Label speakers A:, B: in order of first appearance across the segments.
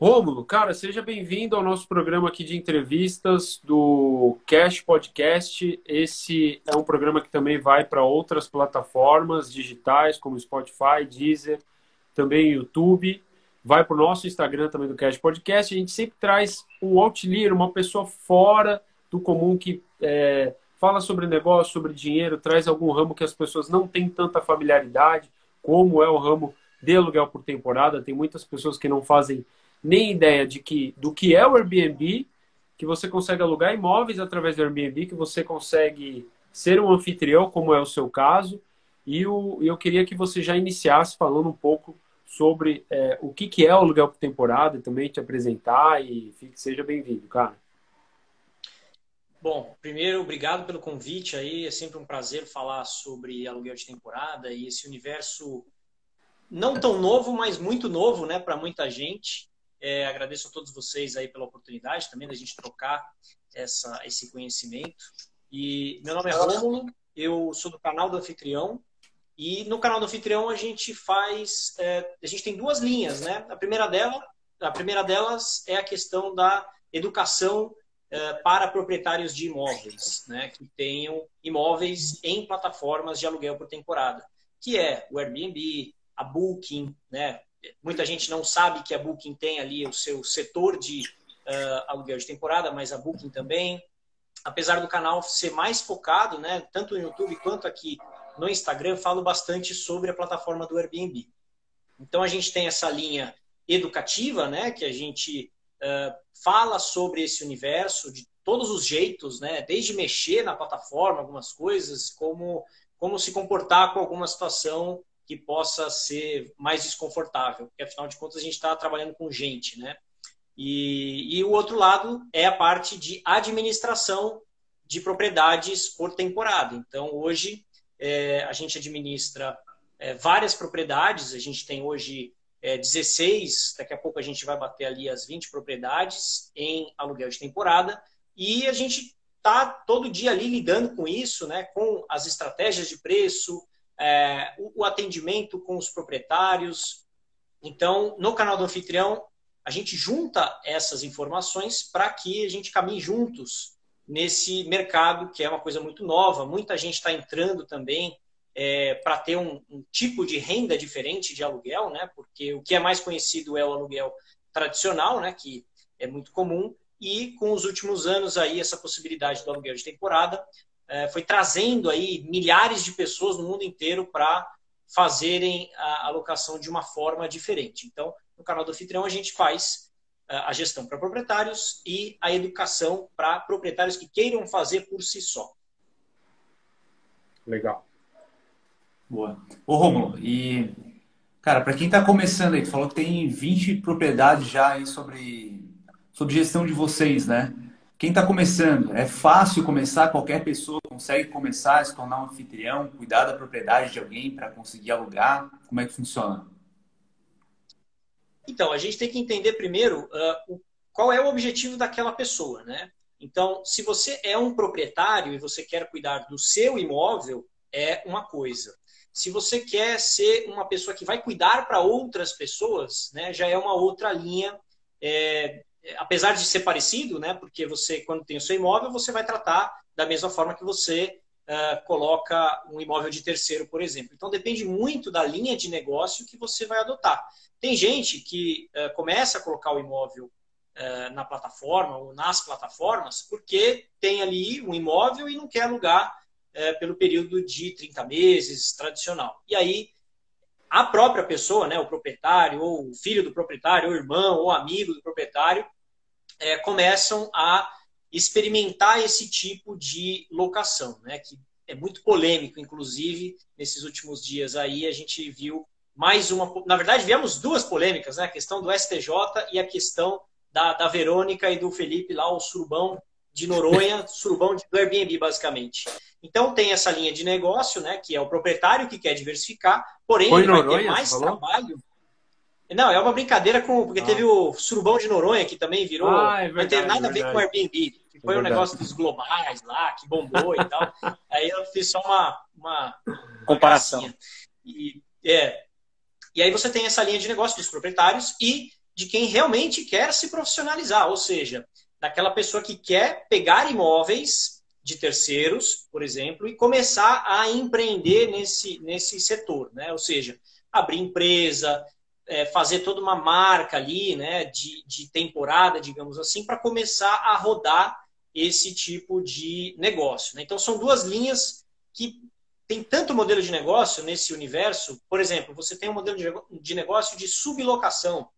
A: Rômulo, cara, seja bem-vindo ao nosso programa aqui de entrevistas do Cash Podcast. Esse é um programa que também vai para outras plataformas digitais, como Spotify, Deezer, também YouTube. Vai para o nosso Instagram também do Cash Podcast. A gente sempre traz um outlier, uma pessoa fora do comum que é, fala sobre negócio, sobre dinheiro, traz algum ramo que as pessoas não têm tanta familiaridade, como é o ramo de aluguel por temporada. Tem muitas pessoas que não fazem nem ideia de que do que é o Airbnb, que você consegue alugar imóveis através do Airbnb, que você consegue ser um anfitrião, como é o seu caso. E o, eu queria que você já iniciasse falando um pouco sobre é, o que, que é o aluguel por temporada e também te apresentar e fique, seja bem-vindo, cara.
B: Bom, primeiro, obrigado pelo convite aí. É sempre um prazer falar sobre aluguel de temporada e esse universo não tão novo, mas muito novo, né, para muita gente. É, agradeço a todos vocês aí pela oportunidade também da gente trocar essa, esse conhecimento. E meu nome é Rômulo, eu sou do canal do Anfitrião. E no canal do Anfitrião a gente faz, é, a gente tem duas linhas, né? A primeira dela, a primeira delas é a questão da educação é, para proprietários de imóveis, né? Que tenham imóveis em plataformas de aluguel por temporada, que é o Airbnb, a Booking, né? Muita gente não sabe que a Booking tem ali o seu setor de uh, aluguel de temporada, mas a Booking também. Apesar do canal ser mais focado, né, tanto no YouTube quanto aqui no Instagram, falo bastante sobre a plataforma do Airbnb. Então a gente tem essa linha educativa, né, que a gente uh, fala sobre esse universo de todos os jeitos, né, desde mexer na plataforma, algumas coisas, como como se comportar com alguma situação que possa ser mais desconfortável, porque afinal de contas a gente está trabalhando com gente, né? E, e o outro lado é a parte de administração de propriedades por temporada. Então, hoje, é, a gente administra é, várias propriedades, a gente tem hoje é, 16, daqui a pouco a gente vai bater ali as 20 propriedades em aluguel de temporada, e a gente está todo dia ali lidando com isso, né, com as estratégias de preço, é, o, o atendimento com os proprietários. Então, no canal do anfitrião, a gente junta essas informações para que a gente caminhe juntos nesse mercado, que é uma coisa muito nova. Muita gente está entrando também é, para ter um, um, tipo de renda diferente de aluguel, né? porque o que é mais conhecido é o aluguel tradicional, né? que é muito comum, e com os últimos anos aí essa possibilidade do aluguel de temporada é, foi trazendo aí milhares de pessoas no mundo inteiro para fazerem a alocação de uma forma diferente. Então, no canal do Anfitrião, a gente faz é, a gestão para proprietários e a educação para proprietários que queiram fazer por si só.
A: Legal.
C: Boa. Ô, Romulo, e, cara, para quem está começando aí, tu falou que tem 20 propriedades já aí sobre, sobre gestão de vocês, né? Quem está começando, é fácil começar, qualquer pessoa consegue começar a se tornar um anfitrião, cuidar da propriedade de alguém para conseguir alugar? Como é que funciona?
B: Então, a gente tem que entender primeiro uh, qual é o objetivo daquela pessoa, né? Então, se você é um proprietário e você quer cuidar do seu imóvel, é uma coisa. Se você quer ser uma pessoa que vai cuidar para outras pessoas, né, já é uma outra linha é, apesar de ser parecido, né, porque você, quando tem o seu imóvel, você vai tratar da mesma forma que você uh, coloca um imóvel de terceiro, por exemplo. Então, depende muito da linha de negócio que você vai adotar. Tem gente que uh, começa a colocar o imóvel uh, na plataforma ou nas plataformas porque tem ali um imóvel e não quer alugar pelo período de 30 meses tradicional. E aí a própria pessoa, né, o proprietário, ou o filho do proprietário, ou irmão, ou amigo do proprietário, é, começam a experimentar esse tipo de locação, né, que é muito polêmico, inclusive, nesses últimos dias aí a gente viu mais uma. Na verdade, viemos duas polêmicas, né? A questão do STJ e a questão da, da Verônica e do Felipe lá, o surubão de Noronha, surubão do Airbnb, basicamente. Então tem essa linha de negócio, né, que é o proprietário que quer diversificar, porém Foi ele Noronha, vai ter mais trabalho. Não, é uma brincadeira com porque ah. teve o surubão de Noronha que também virou, ah, é verdade, não tem nada a ver com o Airbnb, que foi é um negócio dos globais lá que bombou e tal. Aí eu fiz só uma uma
C: comparação.
B: e é e aí você tem essa linha de negócio dos proprietários e de quem realmente quer se profissionalizar, ou seja, daquela pessoa que quer pegar imóveis de terceiros, por exemplo, e começar a empreender nesse, nesse setor, né? Ou seja, abrir empresa, é, fazer toda uma marca ali, né, de, de temporada, digamos assim, para começar a rodar esse tipo de negócio. Né? Então, são duas linhas que tem tanto modelo de negócio nesse universo. Por exemplo, você tem um modelo de negócio de sublocação.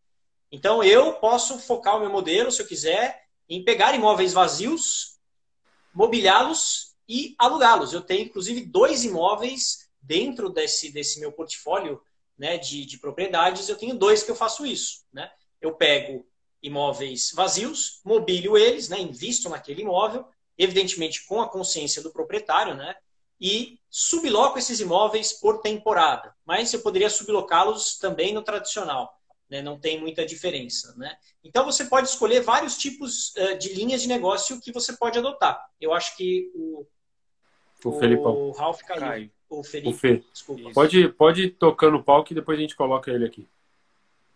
B: Então, eu posso focar o meu modelo, se eu quiser, em pegar imóveis vazios, mobiliá-los e alugá-los. Eu tenho, inclusive, dois imóveis dentro desse, desse meu portfólio né, de, de propriedades. Eu tenho dois que eu faço isso. Né? Eu pego imóveis vazios, mobilio eles, né, invisto naquele imóvel, evidentemente com a consciência do proprietário, né, e subloco esses imóveis por temporada. Mas eu poderia sublocá-los também no tradicional, né, não tem muita diferença. Né? Então você pode escolher vários tipos uh, de linhas de negócio que você pode adotar. Eu acho que o,
A: o, o
B: Ralph caiu. caiu. O
A: Felipe, o Fê. desculpa. Pode, pode ir tocando o pau que depois a gente coloca ele aqui.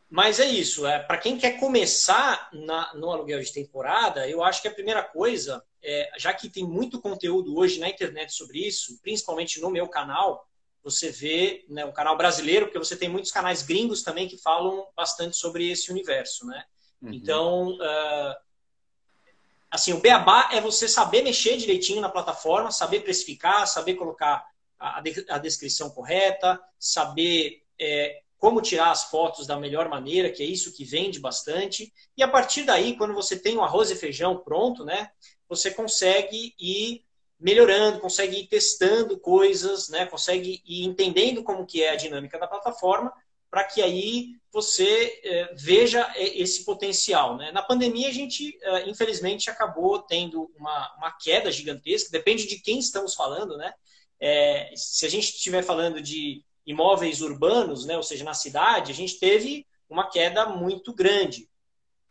B: Mas é isso. É, Para quem quer começar na, no aluguel de temporada, eu acho que a primeira coisa, é, já que tem muito conteúdo hoje na internet sobre isso, principalmente no meu canal, você vê né, o canal brasileiro, porque você tem muitos canais gringos também que falam bastante sobre esse universo. Né? Uhum. Então, uh, assim, o beabá é você saber mexer direitinho na plataforma, saber precificar, saber colocar a, a descrição correta, saber é, como tirar as fotos da melhor maneira, que é isso que vende bastante. E a partir daí, quando você tem o arroz e feijão pronto, né, você consegue ir melhorando, consegue ir testando coisas, né, consegue ir entendendo como que é a dinâmica da plataforma, para que aí você é, veja esse potencial. Né? Na pandemia, a gente, é, infelizmente, acabou tendo uma, uma queda gigantesca, depende de quem estamos falando, né? É, se a gente estiver falando de imóveis urbanos, né, ou seja, na cidade, a gente teve uma queda muito grande.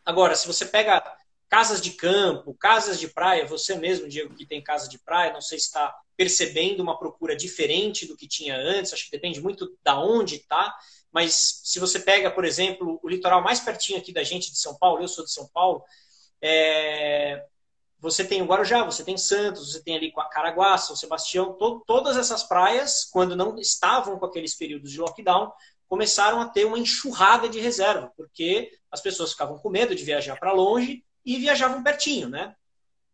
B: Agora, se você pega casas de campo, casas de praia, você mesmo, Diego, que tem casa de praia, não sei se está percebendo uma procura diferente do que tinha antes, acho que depende muito da onde está, mas se você pega, por exemplo, o litoral mais pertinho aqui da gente de São Paulo, eu sou de São Paulo, é, você tem o Guarujá, você tem Santos, você tem ali Caraguá, São Sebastião, to todas essas praias, quando não estavam com aqueles períodos de lockdown, começaram a ter uma enxurrada de reserva, porque as pessoas ficavam com medo de viajar para longe e viajavam pertinho, né?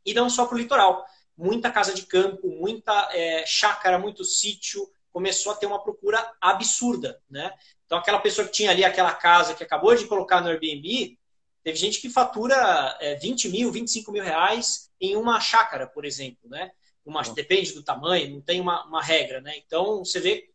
B: E não só para o litoral. Muita casa de campo, muita é, chácara, muito sítio, começou a ter uma procura absurda, né? Então aquela pessoa que tinha ali aquela casa que acabou de colocar no Airbnb, Teve gente que fatura é, 20 mil, 25 mil reais em uma chácara, por exemplo, né? Uma, depende do tamanho, não tem uma, uma regra, né? Então, você vê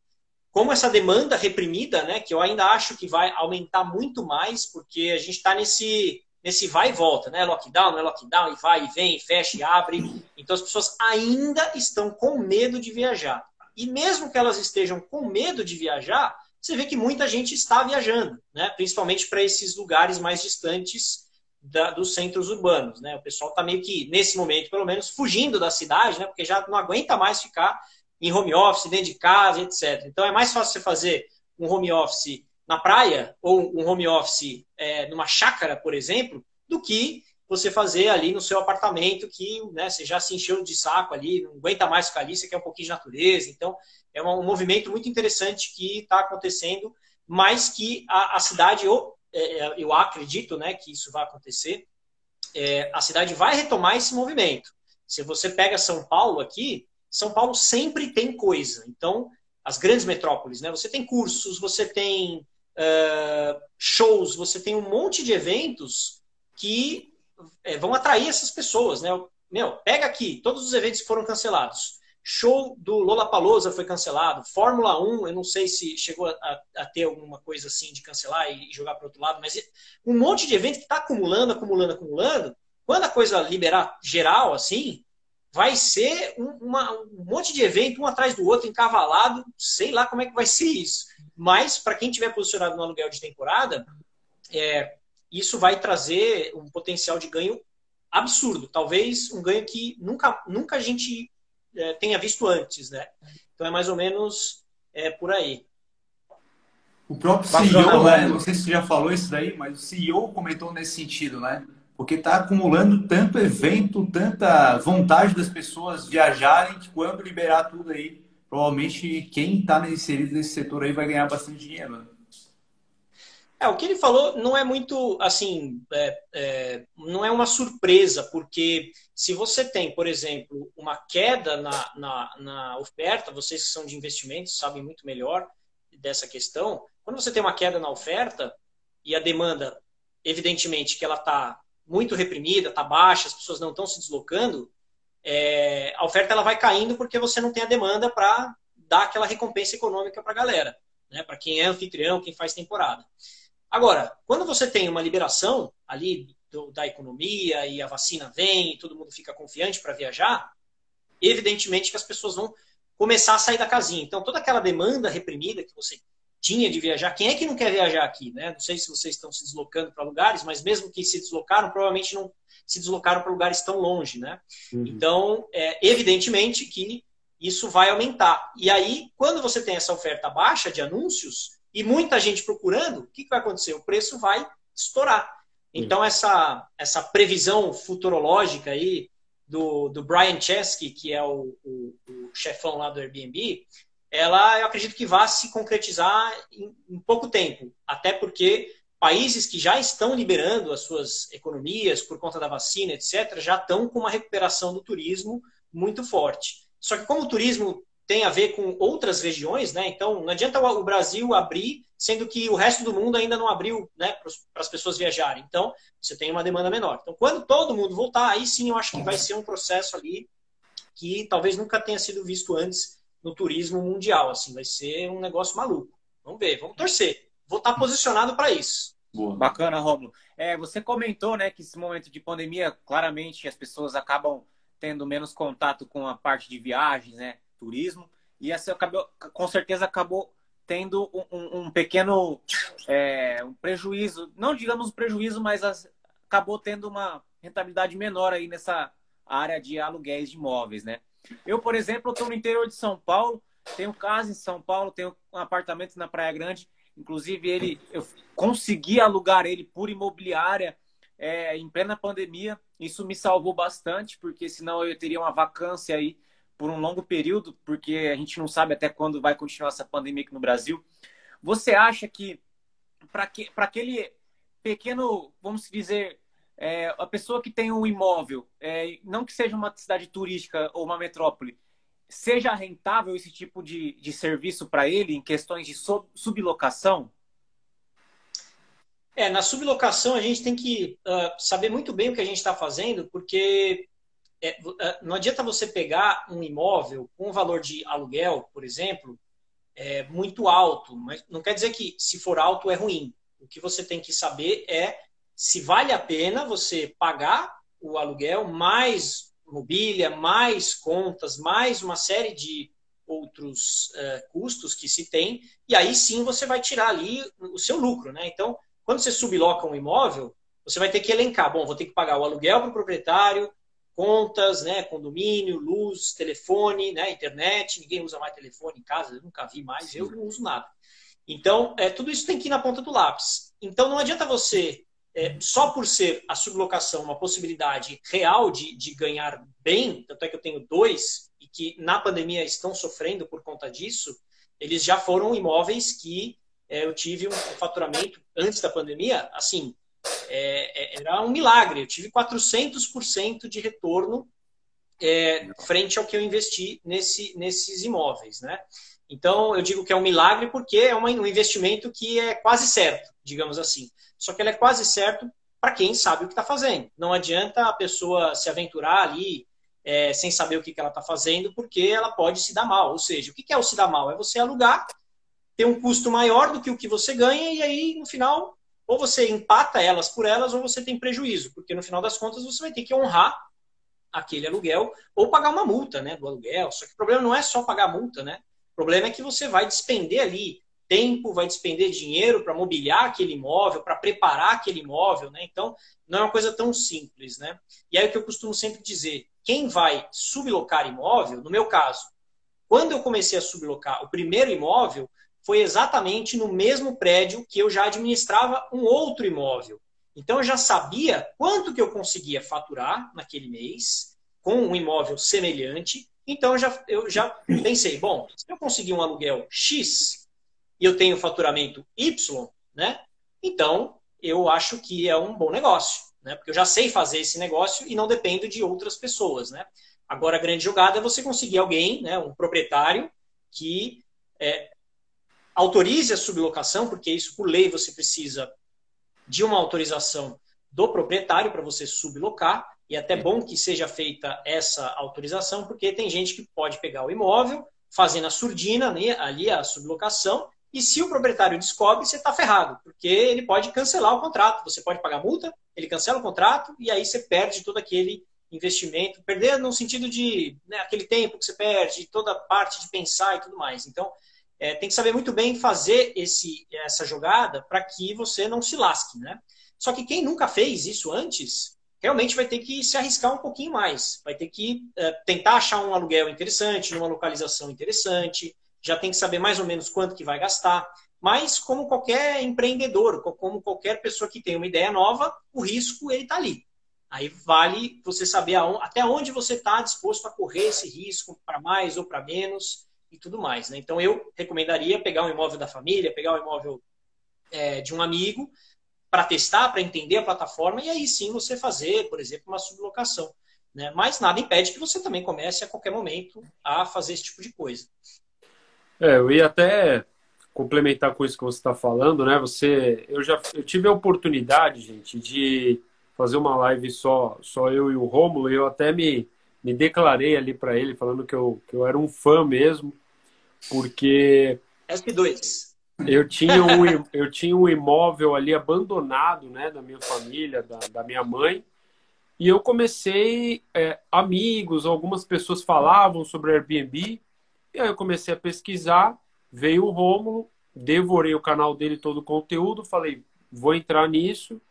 B: como essa demanda reprimida, né? Que eu ainda acho que vai aumentar muito mais, porque a gente está nesse, nesse vai e volta, né? Lockdown, não é lockdown, e vai e vem, e fecha e abre. Então, as pessoas ainda estão com medo de viajar. E mesmo que elas estejam com medo de viajar, você vê que muita gente está viajando, né? principalmente para esses lugares mais distantes da, dos centros urbanos. Né? O pessoal está meio que, nesse momento, pelo menos, fugindo da cidade, né? porque já não aguenta mais ficar em home office, dentro de casa, etc. Então é mais fácil você fazer um home office na praia ou um home office é, numa chácara, por exemplo, do que você fazer ali no seu apartamento que né, você já se encheu de saco ali, não aguenta mais ficar ali, você quer um pouquinho de natureza. Então, é um movimento muito interessante que está acontecendo, mas que a, a cidade, eu, é, é, eu acredito né, que isso vai acontecer, é, a cidade vai retomar esse movimento. Se você pega São Paulo aqui, São Paulo sempre tem coisa. Então, as grandes metrópoles, né? Você tem cursos, você tem uh, shows, você tem um monte de eventos que é, vão atrair essas pessoas, né? Meu, pega aqui, todos os eventos que foram cancelados. Show do Lola Palosa foi cancelado. Fórmula 1, eu não sei se chegou a, a ter alguma coisa assim de cancelar e, jogar para outro lado, mas um monte de evento que está acumulando, acumulando, acumulando. Quando a coisa liberar geral, assim, vai ser um, uma, um monte de evento, um atrás do outro, encavalado. Sei lá como é que vai ser isso. Mas, para quem tiver posicionado no aluguel de temporada, é, isso vai trazer um potencial de ganho absurdo. Talvez um ganho que nunca, nunca a gente é, tenha visto antes, né? Então é mais ou menos é, por aí.
C: O próprio CEO, né? Não sei se você já falou isso daí, mas o CEO comentou nesse sentido, né? Porque está acumulando tanto evento, tanta vontade das pessoas viajarem, que quando liberar tudo aí, provavelmente quem está inserido nesse setor aí vai ganhar bastante dinheiro. Né?
B: É, o que ele falou não é muito, assim, é, é, não é uma surpresa, porque se você tem, por exemplo, uma queda na, na, na, oferta, vocês que são de investimentos sabem muito melhor dessa questão, quando você tem uma queda na oferta e a demanda, evidentemente, que ela está muito reprimida, está baixa, as pessoas não estão se deslocando, é, a oferta ela vai caindo porque você não tem a demanda para dar aquela recompensa econômica para a galera, né, para quem é anfitrião, quem faz temporada. Agora, quando você tem uma liberação ali do, da economia e a vacina vem e todo mundo fica confiante para viajar, evidentemente que as pessoas vão começar a sair da casinha. Então, toda aquela demanda reprimida que você tinha de viajar, quem é que não quer viajar aqui? Né? Não sei se vocês estão se deslocando para lugares, mas mesmo que se deslocaram, provavelmente não se deslocaram para lugares tão longe. Né? Uhum. Então, é, evidentemente que isso vai aumentar. E aí, quando você tem essa oferta baixa de anúncios, e muita gente procurando, o que, que vai acontecer? O preço vai estourar. Então, essa, essa previsão futurológica aí do, do Brian Chesky, que é o, o, o, chefão lá do Airbnb, ela eu acredito que vai se concretizar em, em pouco tempo. Até porque países que já estão liberando as suas economias por conta da vacina, etc., já estão com uma recuperação do turismo muito forte. Só que como o turismo tem a ver com outras regiões, né? Então, não adianta o Brasil abrir, sendo que o resto do mundo ainda não abriu, né, para as pessoas viajarem. Então, você tem uma demanda menor. Então, quando todo mundo voltar, aí sim eu acho que vai ser um processo ali que talvez nunca tenha sido visto antes no turismo mundial. Assim, vai ser um negócio maluco. Vamos ver, vamos torcer. Vou estar posicionado para isso.
D: Boa. Bacana, Romulo. É, você comentou, né, que esse momento de pandemia, claramente as pessoas acabam tendo menos contato com a parte de viagens, né? Turismo, e essa acabou, com certeza acabou tendo um, um pequeno é, um prejuízo, não digamos prejuízo, mas as, acabou tendo uma rentabilidade menor aí nessa área de aluguéis de imóveis, né? Eu, por exemplo, estou no interior de São Paulo, tenho casa em São Paulo, tenho um apartamento na Praia Grande, inclusive ele, eu consegui alugar ele por imobiliária é, em plena pandemia, isso me salvou bastante, porque senão eu teria uma vacância aí por um longo período, porque a gente não sabe até quando vai continuar essa pandemia aqui no Brasil. Você acha que para que, aquele pequeno, vamos dizer, é, a pessoa que tem um imóvel, é, não que seja uma cidade turística ou uma metrópole, seja rentável esse tipo de, de serviço para ele em questões de sub, sublocação?
B: É, na sublocação a gente tem que uh, saber muito bem o que a gente está fazendo, porque é, é, não adianta você pegar um imóvel com um valor de aluguel, por exemplo, é, muito alto, mas não quer dizer que se for alto é ruim. O que você tem que saber é se vale a pena você pagar o aluguel mais mobília, mais contas, mais uma série de outros uh, custos que se tem, e aí sim você vai tirar ali o seu lucro, né? Então, quando você subloca um imóvel, você vai ter que elencar, bom, vou ter que pagar o aluguel para o proprietário, contas, né, condomínio, luz, telefone, né, internet. Ninguém usa mais telefone em casa, eu nunca vi mais, Sim. eu não uso nada. Então, é, tudo isso tem que ir na ponta do lápis. Então, não adianta você, é, só por ser a sublocação uma possibilidade real de, de ganhar bem, tanto é que eu tenho dois, e que na pandemia estão sofrendo por conta disso, eles já foram imóveis que é, eu tive um faturamento antes da pandemia, assim, é, é, era um milagre. Eu tive 400% de retorno é, frente ao que eu investi nesse, nesses imóveis, né? Então, eu digo que é um milagre porque é uma, um investimento que é quase certo, digamos assim. Só que ele é quase certo para quem sabe o que está fazendo. Não adianta a pessoa se aventurar ali é, sem saber o que, que ela está fazendo, porque ela pode se dar mal. Ou seja, o que, que é o se dar mal? É você alugar, ter um custo maior do que o que você ganha, e aí, no final, ou você empata elas por elas, ou você tem prejuízo, porque no final das contas você vai ter que honrar aquele aluguel ou pagar uma multa né, do aluguel. Só que o problema não é só pagar a multa, né? O problema é que você vai despender ali tempo, vai despender dinheiro para mobiliar aquele imóvel, para preparar aquele imóvel, né? Então, não é uma coisa tão simples, né? E aí o que eu costumo sempre dizer, quem vai sublocar imóvel, no meu caso, quando eu comecei a sublocar o primeiro imóvel, foi exatamente no mesmo prédio que eu já administrava um outro imóvel. Então eu já sabia quanto que eu conseguia faturar naquele mês com um imóvel semelhante. Então eu já, eu já pensei, bom, se eu conseguir um aluguel X e eu tenho faturamento Y, né? Então eu acho que é um bom negócio, né? Porque eu já sei fazer esse negócio e não dependo de outras pessoas, né? Agora a grande jogada é você conseguir alguém, né, um proprietário que é, autorize a sublocação, porque isso por lei você precisa de uma autorização do proprietário para você sublocar, e é até bom que seja feita essa autorização, porque tem gente que pode pegar o imóvel, fazendo a surdina né, ali a sublocação, e se o proprietário descobre, você está ferrado, porque ele pode cancelar o contrato, você pode pagar multa, ele cancela o contrato, e aí você perde todo aquele investimento, perder no sentido de né, aquele tempo que você perde, toda a parte de pensar e tudo mais. Então, é, tem que saber muito bem fazer esse, essa jogada para que você não se lasque, né? Só que quem nunca fez isso antes, realmente vai ter que se arriscar um pouquinho mais. Vai ter que é, tentar achar um aluguel interessante, numa localização interessante, já tem que saber mais ou menos quanto que vai gastar. Mas, como qualquer empreendedor, como qualquer pessoa que tem uma ideia nova, o risco ele está ali. Aí vale você saber até onde você está disposto a correr esse risco, para mais ou para menos e tudo mais. Né? Então, eu recomendaria pegar um imóvel da família, pegar um imóvel é, de um amigo, para testar, para entender a plataforma, e aí sim você fazer, por exemplo, uma sublocação. Né? Mas nada impede que você também comece a qualquer momento a fazer esse tipo de coisa.
A: É, eu ia até complementar com isso que você está falando, né? Você, eu já eu tive a oportunidade, gente, de fazer uma live só, só eu e o Rômulo, e eu até me me declarei ali para ele, falando que eu, que eu era um fã mesmo, porque.
B: SP2.
A: Eu tinha, um, eu tinha um imóvel ali abandonado, né, da minha família, da, da minha mãe, e eu comecei, é, amigos, algumas pessoas falavam sobre Airbnb, e aí eu comecei a pesquisar, veio o Rômulo, devorei o canal dele todo o conteúdo, falei, vou entrar nisso,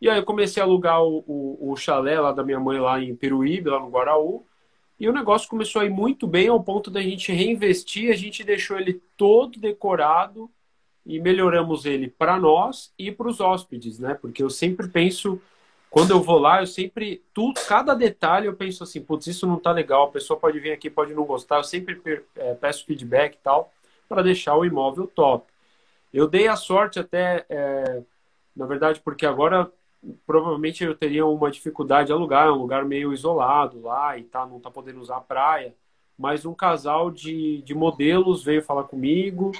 A: e aí eu comecei a alugar o, o, o chalé lá da minha mãe lá em Peruíbe, lá no Guaraú. E o negócio começou a ir muito bem ao ponto da gente reinvestir. A gente deixou ele todo decorado e melhoramos ele para nós e para os hóspedes, né? Porque eu sempre penso, quando eu vou lá, eu sempre, tudo, cada detalhe eu penso assim, putz, isso não tá legal, a pessoa pode vir aqui, pode não gostar. Eu sempre é, peço feedback e tal, para deixar o imóvel top. Eu dei a sorte até, é, na verdade, porque agora provavelmente eu teria uma dificuldade de alugar, é um lugar meio isolado lá e tá, não tá podendo usar a praia. Mas um casal de, de modelos veio falar comigo,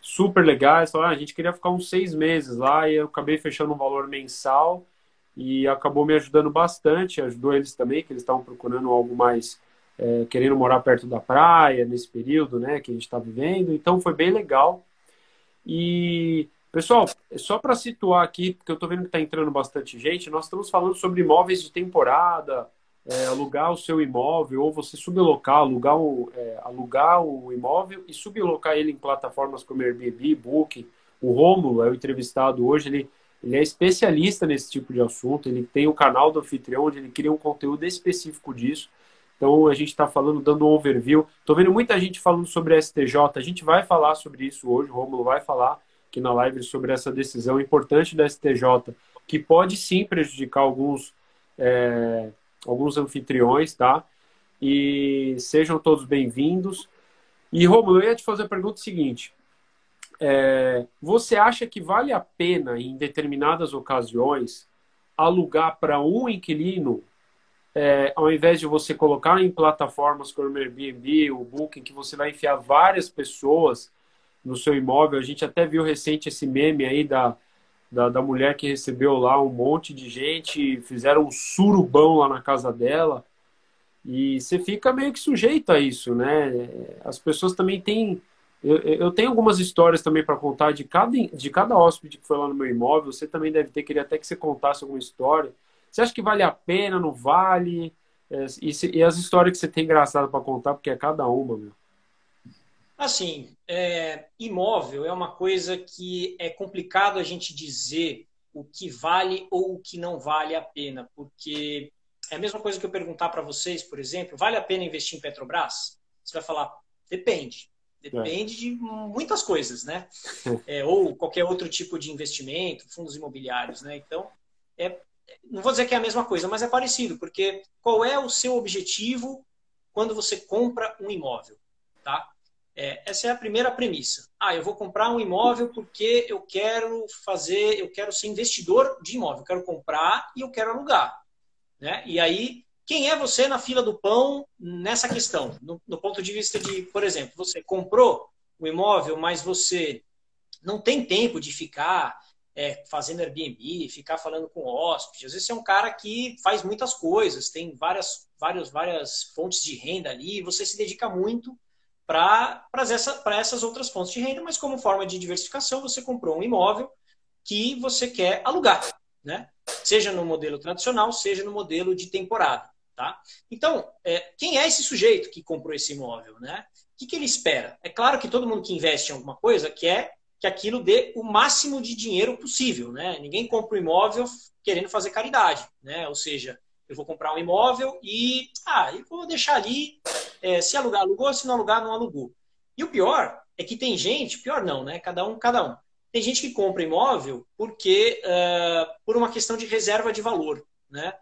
A: super legais, falaram, ah, a gente queria ficar uns seis meses lá e eu acabei fechando um valor mensal e acabou me ajudando bastante, ajudou eles também, que eles estavam procurando algo mais, é, querendo morar perto da praia nesse período, né, que a gente está vivendo, então foi bem legal. E Pessoal, só para situar aqui, porque eu estou vendo que está entrando bastante gente, nós estamos falando sobre imóveis de temporada, é, alugar o seu imóvel, ou você sublocar, alugar o, é, alugar o imóvel e sublocar ele em plataformas como Airbnb, Booking. O Romulo é o entrevistado hoje, ele, ele é especialista nesse tipo de assunto, ele tem o canal do anfitrião, onde ele cria um conteúdo específico disso. Então a gente está falando, dando um overview. Estou vendo muita gente falando sobre STJ, a gente vai falar sobre isso hoje, o Romulo vai falar aqui na live sobre essa decisão importante da STJ, que pode sim prejudicar alguns, é, alguns anfitriões, tá? E sejam todos bem-vindos. E, Romulo, eu ia te fazer a pergunta seguinte. É, você acha que vale a pena, em determinadas ocasiões, alugar para um inquilino, é, ao invés de você colocar em plataformas como o Airbnb, o Booking, que você vai enfiar várias pessoas no seu imóvel. A gente até viu recente esse meme aí da, da, da, mulher que recebeu lá um monte de gente, fizeram um surubão lá na casa dela. E você fica meio que sujeito a isso, né? As pessoas também têm. Eu, eu tenho algumas histórias também para contar de cada, de cada hóspede que foi lá no meu imóvel. Você também deve ter, queria até que você contasse alguma história. Você acha que vale a pena, não vale? É, e, e as histórias que você tem engraçado para contar, porque é cada uma, meu.
B: Assim, é, imóvel é uma coisa que é complicado a gente dizer o que vale ou o que não vale a pena, porque é a mesma coisa que eu perguntar para vocês, por exemplo, vale a pena investir em Petrobras? Você vai falar, depende. Depende é. de muitas coisas, né? É, ou qualquer outro tipo de investimento, fundos imobiliários, né? Então, é, não vou dizer que é a mesma coisa, mas é parecido, porque qual é o seu objetivo quando você compra um imóvel, tá? É, essa é a primeira premissa. Ah, eu vou comprar um imóvel porque eu quero fazer, eu quero ser investidor de imóvel, eu quero comprar e eu quero alugar, né? E aí quem é você na fila do pão nessa questão? No, no ponto de vista de, por exemplo, você comprou o imóvel, mas você não tem tempo de ficar é, fazendo Airbnb, ficar falando com hóspede. Às vezes você é um cara que faz muitas coisas, tem várias, várias, várias fontes de renda ali, você se dedica muito para essa, essas outras fontes de renda, mas como forma de diversificação, você comprou um imóvel que você quer alugar, né? Seja no modelo tradicional, seja no modelo de temporada. Tá? Então, é, quem é esse sujeito que comprou esse imóvel? Né? O que, que ele espera? É claro que todo mundo que investe em alguma coisa quer que aquilo dê o máximo de dinheiro possível. Né? Ninguém compra um imóvel querendo fazer caridade. Né? Ou seja, eu vou comprar um imóvel e ah, eu vou deixar ali, é, se alugar, alugou, se não alugar, não alugou. E o pior é que tem gente, pior não, né? Cada um, cada um. Tem gente que compra imóvel porque uh, por uma questão de reserva de valor, né?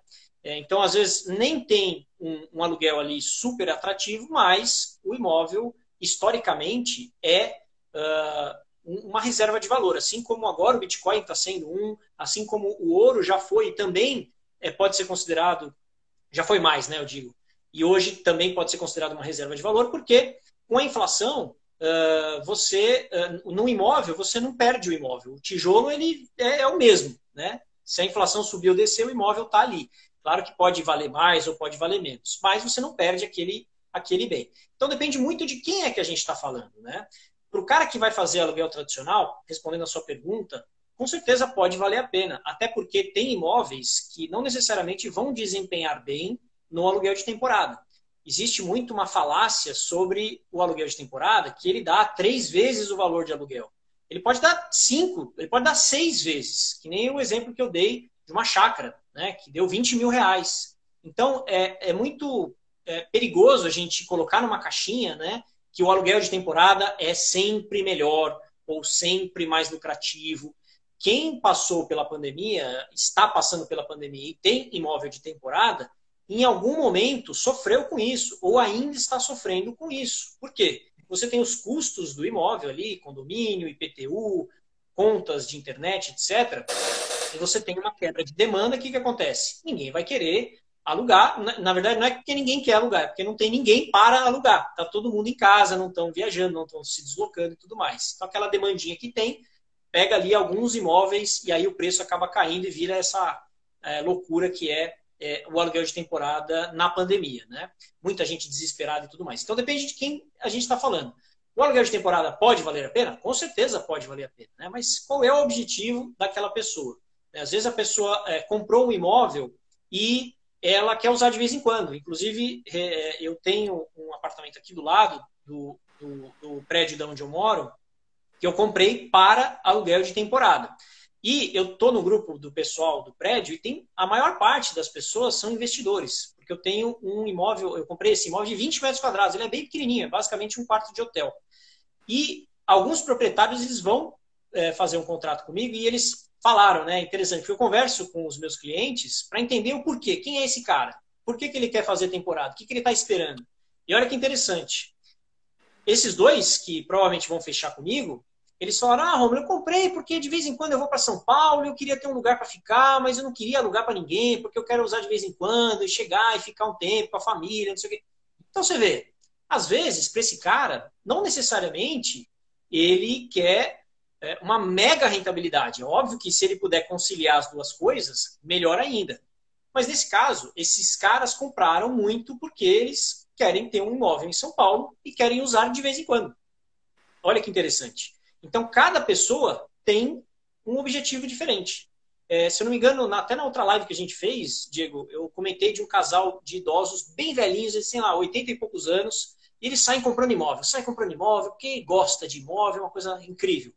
B: É, então, às vezes, nem tem um, um, aluguel ali super atrativo, mas o imóvel, historicamente, é uh, uma reserva de valor. Assim como agora o Bitcoin está sendo um, assim como o ouro já foi também é, pode ser considerado, já foi mais, né, eu digo, e hoje também pode ser considerado uma reserva de valor, porque com a inflação, uh, você, uh, no imóvel, você não perde o imóvel. O tijolo, ele é, é o mesmo, né? Se a inflação subiu ou desceu, o imóvel está ali. Claro que pode valer mais ou pode valer menos, mas você não perde aquele, aquele bem. Então depende muito de quem é que a gente está falando, né? Para o cara que vai fazer aluguel tradicional, respondendo a sua pergunta, com certeza pode valer a pena, até porque tem imóveis que não necessariamente vão desempenhar bem no aluguel de temporada. Existe muito uma falácia sobre o aluguel de temporada que ele dá três vezes o valor de aluguel. Ele pode dar cinco, ele pode dar seis vezes, que nem o exemplo que eu dei de uma chácara né, que deu 20 mil reais. Então, é, é muito é, perigoso a gente colocar numa caixinha né, que o aluguel de temporada é sempre melhor ou sempre mais lucrativo. Quem passou pela pandemia, está passando pela pandemia e tem imóvel de temporada, em algum momento sofreu com isso, ou ainda está sofrendo com isso. Por quê? Você tem os custos do imóvel ali, condomínio, IPTU, contas de internet, etc e você tem uma quebra de demanda, o que, que acontece? Ninguém vai querer alugar. Na, verdade, não é porque ninguém quer alugar, é porque não tem ninguém para alugar. Está todo mundo em casa, não estão viajando, não estão se deslocando e tudo mais. Então, aquela demandinha que tem, pega ali alguns imóveis e aí o preço acaba caindo e vira essa é, loucura que é, é, o aluguel de temporada na pandemia. Né? Muita gente desesperada e tudo mais. Então, depende de quem a gente está falando. O aluguel de temporada pode valer a pena? Com certeza pode valer a pena. Né? Mas qual é o objetivo daquela pessoa? Às vezes a pessoa é, comprou um imóvel e ela quer usar de vez em quando. Inclusive, é, eu tenho um apartamento aqui do lado do, do, do, prédio de onde eu moro, que eu comprei para aluguel de temporada. E eu estou no grupo do pessoal do prédio e tem a maior parte das pessoas são investidores, porque eu tenho um imóvel, eu comprei esse imóvel de 20 metros quadrados, ele é bem pequenininho, é basicamente um quarto de hotel. E alguns proprietários eles vão é, fazer um contrato comigo e eles falaram, né? Interessante, porque eu converso com os meus clientes para entender o porquê. Quem é esse cara? Por que, que ele quer fazer temporada? O que, que ele está esperando? E olha que interessante. Esses dois, que provavelmente vão fechar comigo, eles falaram: Ah, Romulo, eu comprei porque de vez em quando eu vou para São Paulo, eu queria ter um lugar para ficar, mas eu não queria alugar para ninguém, porque eu quero usar de vez em quando e chegar e ficar um tempo com a família, não sei o quê. Então você vê, às vezes, para esse cara, não necessariamente ele quer é, uma mega rentabilidade. É óbvio que se ele puder conciliar as duas coisas, melhor ainda. Mas nesse caso, esses caras compraram muito porque eles querem ter um imóvel em São Paulo e querem usar de vez em quando. Olha que interessante. Então, cada pessoa tem um objetivo diferente. É, se eu não me engano, até na outra live que a gente fez, Diego, eu comentei de um casal de idosos bem velhinhos, eles têm lá 80 e poucos anos, e eles saem comprando imóvel. Saem comprando imóvel porque gosta de imóvel, é uma coisa incrível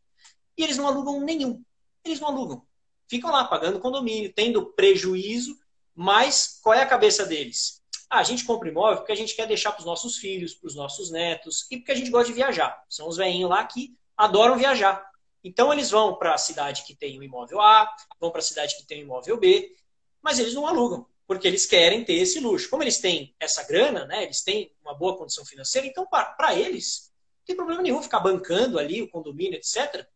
B: e eles não alugam nenhum. Eles não alugam. Ficam lá pagando condomínio, tendo prejuízo, mas qual é a cabeça deles? Ah, a gente compra imóvel porque a gente quer deixar para os nossos filhos, para os nossos netos e porque a gente gosta de viajar. São os velhinhos lá que adoram viajar. Então eles vão para a cidade que tem o imóvel A, vão para a cidade que tem o imóvel B, mas eles não alugam, porque eles querem ter esse luxo. Como eles têm essa grana, né, eles têm uma boa condição financeira, então para eles não tem problema nenhum ficar bancando ali o condomínio, etc.,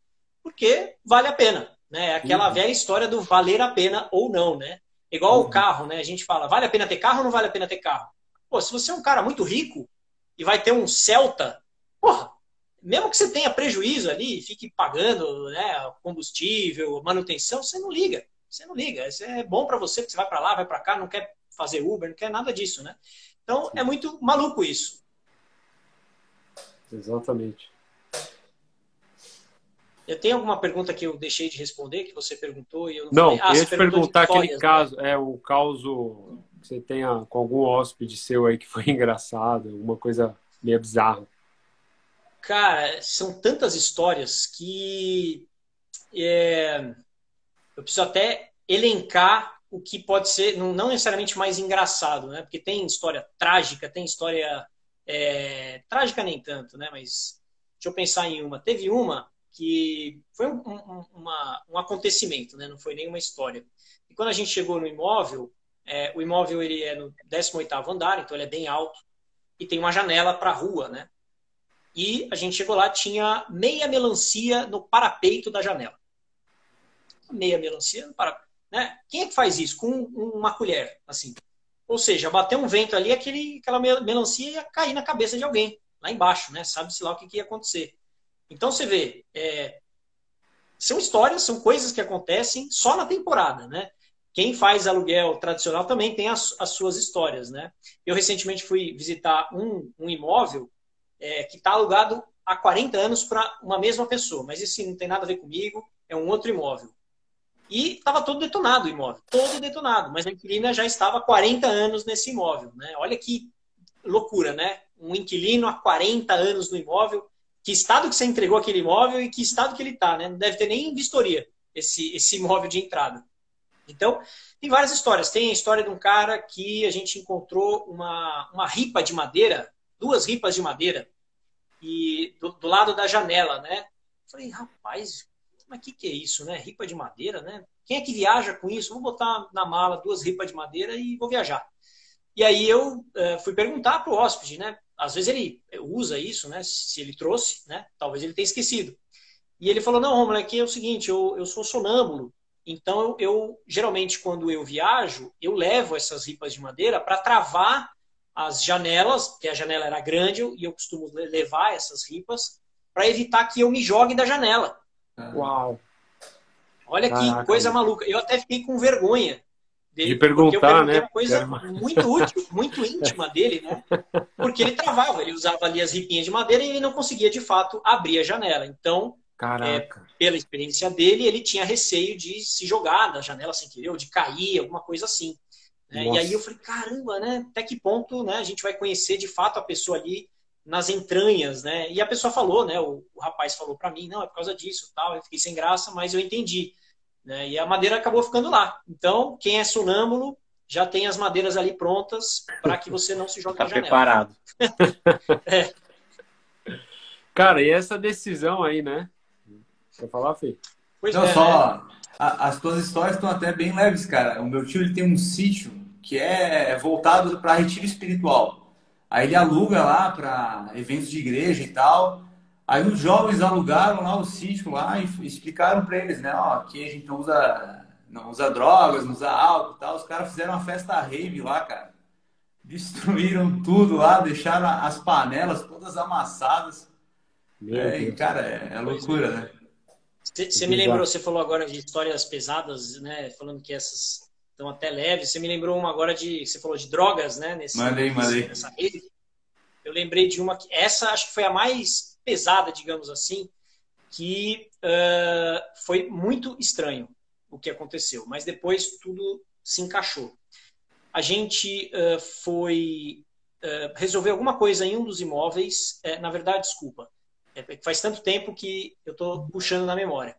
B: porque vale a pena. Né? É aquela uhum. velha história do valer a pena ou não, né? Igual uhum. o carro, né? A gente fala, vale a pena ter carro ou não vale a pena ter carro? Pô, se você é um cara muito rico e vai ter um Celta, porra, mesmo que você tenha prejuízo ali, fique pagando né, combustível, manutenção, você não liga. Você não liga. Isso é bom para você, porque você vai para lá, vai para cá, não quer fazer Uber, não quer nada disso, né? Então, é muito maluco isso.
A: Exatamente.
B: Eu tenho alguma pergunta que eu deixei de responder, que você perguntou e eu
A: não Não, ah, eu ia te perguntar aquele né? caso, é o caso que você tenha com algum hóspede seu aí que foi engraçado, alguma coisa meio bizarra.
B: Cara, são tantas histórias que é, eu preciso até elencar o que pode ser, não, não, necessariamente mais engraçado, né? Porque tem história trágica, tem história é, trágica nem tanto, né? Mas deixa eu pensar em uma. Teve uma que foi um, um, uma, um acontecimento, né? não foi nenhuma história. E quando a gente chegou no imóvel, é, o imóvel ele é no 18º andar, então ele é bem alto, e tem uma janela para a rua, né? E a gente chegou lá, tinha meia melancia no parapeito da janela. Meia melancia no parapeito. Né? Quem é que faz isso? Com uma colher, assim. Ou seja, bater um vento ali, aquele, aquela melancia ia cair na cabeça de alguém, lá embaixo, né? Sabe-se lá o que, que ia acontecer. Então você vê, é, são histórias, são coisas que acontecem só na temporada, né? Quem faz aluguel tradicional também tem as, as suas histórias, né? Eu recentemente fui visitar um, um imóvel é, que está alugado há 40 anos para uma mesma pessoa, mas isso não tem nada a ver comigo, é um outro imóvel. E estava todo detonado o imóvel, todo detonado, mas a inquilina já estava há 40 anos nesse imóvel, né? Olha que loucura, né? Um inquilino há 40 anos no imóvel, que estado que você entregou aquele imóvel e que estado que ele está, né? Não deve ter nem vistoria esse, esse imóvel de entrada. Então, tem várias histórias. Tem a história de um cara que a gente encontrou uma, uma ripa de madeira, duas ripas de madeira, e do, do lado da janela, né? falei, rapaz, mas o que, que é isso, né? Ripa de madeira, né? Quem é que viaja com isso? Vou botar na mala duas ripas de madeira e vou viajar. E aí eu uh, fui perguntar para o hóspede, né? Às vezes ele usa isso, né? Se ele trouxe, né? Talvez ele tenha esquecido. E ele falou: Não, Romulo, aqui é o seguinte, eu, eu sou sonâmbulo. Então, eu, eu, geralmente, quando eu viajo, eu levo essas ripas de madeira para travar as janelas, porque a janela era grande e eu costumo levar essas ripas para evitar que eu me jogue da janela.
A: Uau!
B: Olha Caraca, que coisa maluca. Eu até fiquei com vergonha
A: dele. De perguntar, né?
B: coisa muito útil, muito íntima dele, né? Porque ele travava, ele usava ali as ripinhas de madeira e ele não conseguia, de fato, abrir a janela. Então, é, pela experiência dele, ele tinha receio de se jogar da janela sem querer, ou de cair, alguma coisa assim. Né? E aí eu falei, caramba, né? Até que ponto né, a gente vai conhecer de fato a pessoa ali nas entranhas, né? E a pessoa falou, né? O, o rapaz falou para mim, não, é por causa disso, tal. Eu fiquei sem graça, mas eu entendi. Né? E a madeira acabou ficando lá. Então, quem é sonâmbulo já tem as madeiras ali prontas para que você não se jogue tá na janela.
D: preparado.
A: é. Cara, e essa decisão aí, né? Quer falar, Fê?
C: Pois não, é, só né? a, as tuas histórias estão até bem leves, cara. O meu tio ele tem um sítio que é voltado para retiro espiritual. Aí ele aluga lá para eventos de igreja e tal. Aí os jovens alugaram lá o sítio lá e explicaram para eles, né? Ó, aqui a gente não usa, não usa drogas, não usa álcool e tal. Os caras fizeram uma festa rave lá, cara. Destruíram tudo lá, deixaram as panelas todas amassadas. É, e, cara, é, é loucura, né?
B: Você me lembrou, você falou agora de histórias pesadas, né? Falando que essas estão até leves. Você me lembrou uma agora de. Você falou de drogas, né?
C: Nesse, mandei, mandei.
B: Nessa rede. Eu lembrei de uma que. Essa acho que foi a mais pesada, digamos assim, que uh, foi muito estranho o que aconteceu, mas depois tudo se encaixou. A gente uh, foi uh, resolver alguma coisa em um dos imóveis, é, na verdade, desculpa, é, faz tanto tempo que eu estou puxando na memória.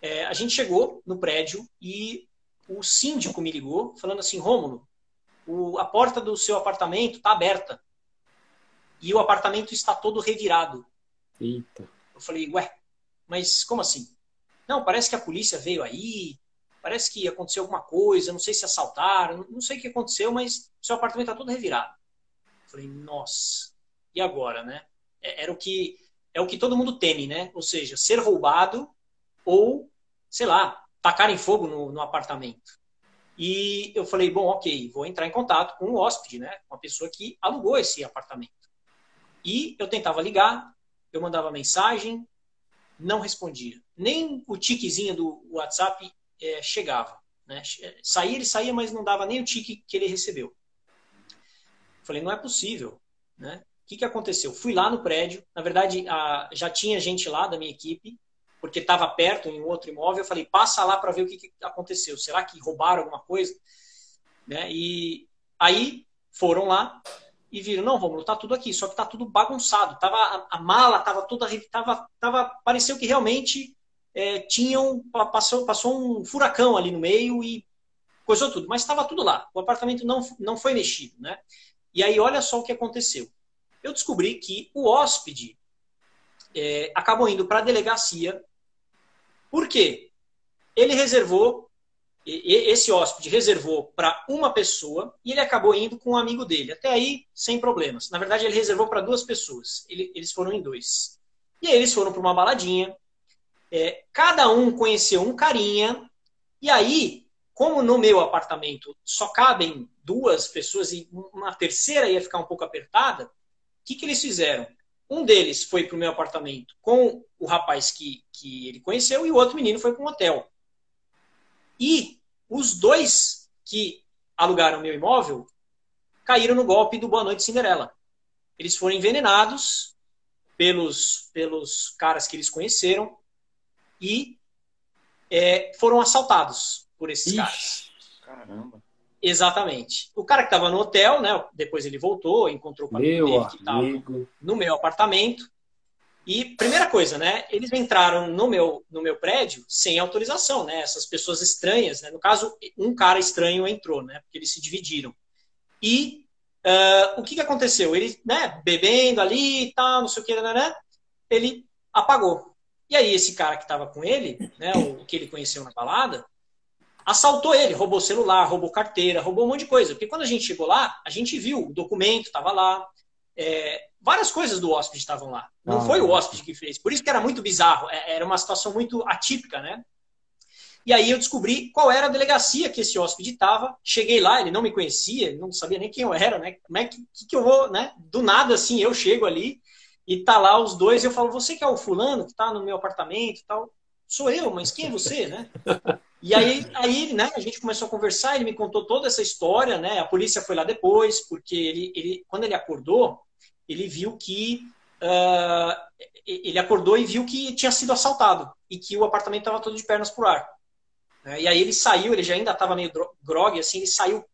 B: É, a gente chegou no prédio e o síndico me ligou falando assim, Rômulo, a porta do seu apartamento está aberta. E o apartamento está todo revirado.
A: Eita.
B: Eu falei, ué, mas como assim? Não, parece que a polícia veio aí, parece que aconteceu alguma coisa, não sei se assaltaram, não sei o que aconteceu, mas seu apartamento está todo revirado. Eu falei, nossa, e agora, né? É, era o que é o que todo mundo teme, né? Ou seja, ser roubado ou, sei lá, tacarem fogo no, no apartamento. E eu falei, bom, ok, vou entrar em contato com o hóspede, né? Com a pessoa que alugou esse apartamento. E eu tentava ligar, eu mandava mensagem, não respondia. Nem o tiquezinho do WhatsApp é, chegava. Né? Saía, ele saía, mas não dava nem o tique que ele recebeu. Falei, não é possível. Né? O que, que aconteceu? Fui lá no prédio, na verdade a, já tinha gente lá da minha equipe, porque estava perto em outro imóvel. Eu falei, passa lá para ver o que, que, aconteceu. Será que roubaram alguma coisa? Né? E aí foram lá e viram, não, vamos tá tudo aqui, só que tá tudo bagunçado. Tava, a, a mala tava toda, tava, tava, pareceu que realmente é, tinham, passou, passou um furacão ali no meio e coisou tudo, mas estava tudo lá. O apartamento não, não foi mexido, né? E aí, olha só o que aconteceu. Eu descobri que o hóspede é, acabou indo para a delegacia por quê? Ele reservou, esse hóspede reservou para uma pessoa e ele acabou indo com um amigo dele. Até aí, sem problemas. Na verdade, ele reservou para duas pessoas. Ele, eles foram em dois. E aí eles foram para uma baladinha. É, cada um conheceu um carinha. E aí, como no meu apartamento só cabem duas pessoas e uma terceira ia ficar um pouco apertada, o que, que eles fizeram? Um deles foi para o meu apartamento com o rapaz que, que ele conheceu e o outro menino foi para um hotel. E os dois que alugaram meu imóvel caíram no golpe do Boa Noite Cinderela. Eles foram envenenados pelos, pelos caras que eles conheceram e é, foram assaltados por esses Ixi, caras.
D: Caramba.
B: Exatamente. O cara que estava no hotel, né? Depois ele voltou, encontrou
A: o amigo dele
B: que estava no meu apartamento. E primeira coisa, né? Eles entraram no meu no meu prédio sem autorização, né? Essas pessoas estranhas, né? No caso, um cara estranho entrou, né? Porque eles se dividiram. E uh, o que, que aconteceu? Ele, né? Bebendo ali e tal, não sei o que, né, né? Ele apagou. E aí esse cara que estava com ele, né? O que ele conheceu na balada, assaltou ele, roubou celular, roubou carteira, roubou um monte de coisa. Porque quando a gente chegou lá, a gente viu, o documento estava lá, é, várias coisas do hóspede estavam lá. Não ah, foi o hóspede que fez. Por isso que era muito bizarro, é, era uma situação muito atípica, né? E aí eu descobri qual era a delegacia que esse hóspede estava. Cheguei lá, ele não me conhecia, não sabia nem quem eu era, né? Como é que, que, eu vou, né? Do nada, assim, eu chego ali e tá lá os dois e eu falo, você que é o fulano que tá no meu apartamento e tal? Sou eu, mas quem é você, né? E aí, aí né, a gente começou a conversar, ele me contou toda essa história, né? A polícia foi lá depois, porque ele, ele quando ele acordou, ele viu que uh, ele acordou e viu que tinha sido assaltado e que o apartamento estava todo de pernas pro ar. E aí ele saiu, ele já ainda estava meio grog, assim, ele saiu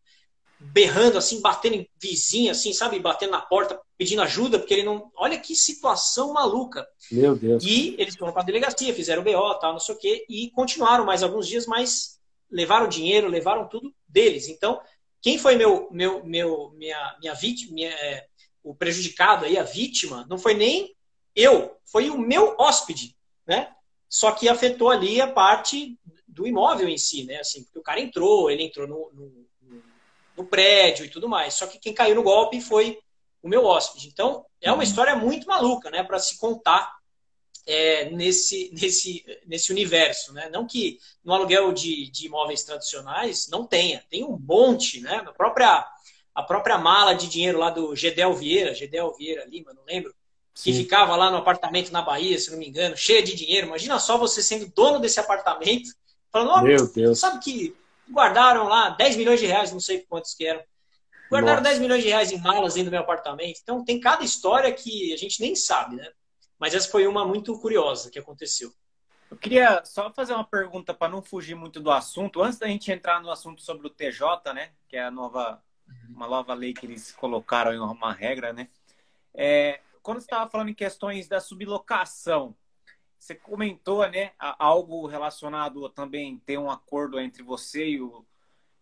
B: berrando, assim, batendo em vizinho, assim, sabe? Batendo na porta, pedindo ajuda, porque ele não. Olha que situação maluca.
A: Meu Deus.
B: E eles foram para a delegacia, fizeram o BO, tal, não sei o quê, e continuaram mais alguns dias, mas levaram dinheiro, levaram tudo deles. Então, quem foi meu, meu, meu, minha, minha vítima, minha, é, o prejudicado aí, a vítima, não foi nem eu, foi o meu hóspede, né? Só que afetou ali a parte do imóvel em si, né? Assim, porque o cara entrou, ele entrou no, no no prédio e tudo mais. Só que quem caiu no golpe foi o meu hóspede. Então, é uma uhum. história muito maluca, né, para se contar é, nesse, nesse, nesse universo. Né? Não que no aluguel de, de imóveis tradicionais não tenha, tem um monte, né? A própria, a própria mala de dinheiro lá do Gedel Vieira, Gedel Vieira Lima, não lembro, que Sim. ficava lá no apartamento na Bahia, se não me engano, cheia de dinheiro. Imagina só você sendo dono desse apartamento, falando, oh, Meu Deus. sabe que guardaram lá 10 milhões de reais, não sei quantos que eram. Guardaram Nossa. 10 milhões de reais em malas dentro do meu apartamento. Então tem cada história que a gente nem sabe, né? Mas essa foi uma muito curiosa que aconteceu.
D: Eu queria só fazer uma pergunta para não fugir muito do assunto. Antes da gente entrar no assunto sobre o TJ, né? Que é a nova, uma nova lei que eles colocaram em uma regra, né? É, quando você estava falando em questões da sublocação, você comentou, né, algo relacionado também ter um acordo entre você e o,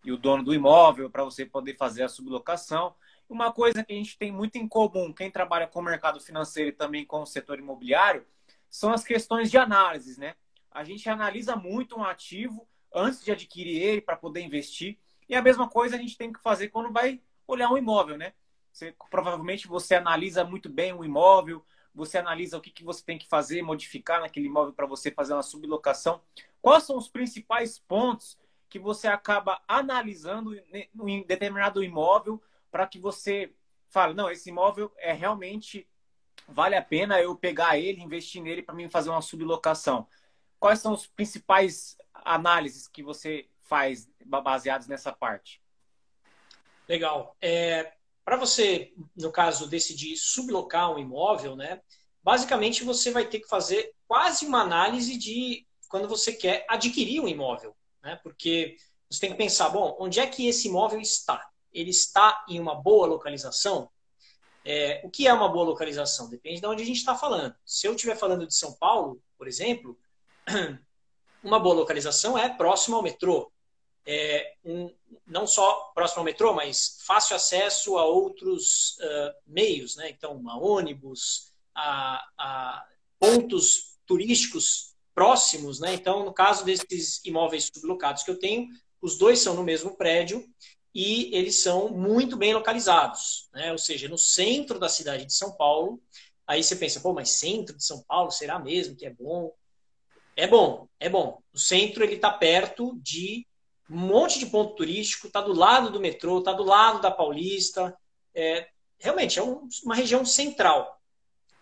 D: e o dono do imóvel para você poder fazer a sublocação. Uma coisa que a gente tem muito em comum, quem trabalha com o mercado financeiro e também com o setor imobiliário, são as questões de análise, né? A gente analisa muito um ativo antes de adquirir ele para poder investir. E a mesma coisa a gente tem que fazer quando vai olhar um imóvel, né? Você, provavelmente você analisa muito bem o imóvel, você analisa o que, que você tem que fazer, modificar naquele imóvel para você fazer uma sublocação. Quais são os principais pontos que você acaba analisando em determinado imóvel para que você fale, não, esse imóvel é realmente vale a pena eu pegar ele, investir nele para mim fazer uma sublocação. Quais são os principais análises que você faz baseados nessa parte?
B: Legal. É, para você, no caso, decidir sublocar um imóvel, né? Basicamente, você vai ter que fazer quase uma análise de quando você quer adquirir um imóvel, né? Porque você tem que pensar, bom, onde é que esse imóvel está? Ele está em uma boa localização? É, o que é uma boa localização? Depende de onde a gente está falando. Se eu estiver falando de São Paulo, por exemplo, uma boa localização é próximo ao metrô é, um, não só próximo ao metrô, mas fácil acesso a outros uh, meios, né? Então, a ônibus, a, a, pontos turísticos próximos, né? Então, no caso desses imóveis sublocados que eu tenho, os dois são no mesmo prédio e eles são muito bem localizados, né? Ou seja, no centro da cidade de São Paulo. Aí você pensa, pô, mas centro de São Paulo, será mesmo que é bom? É bom, é bom. O centro ele está perto de um monte de ponto turístico, está do lado do metrô, está do lado da Paulista. É, realmente, é um, uma região central.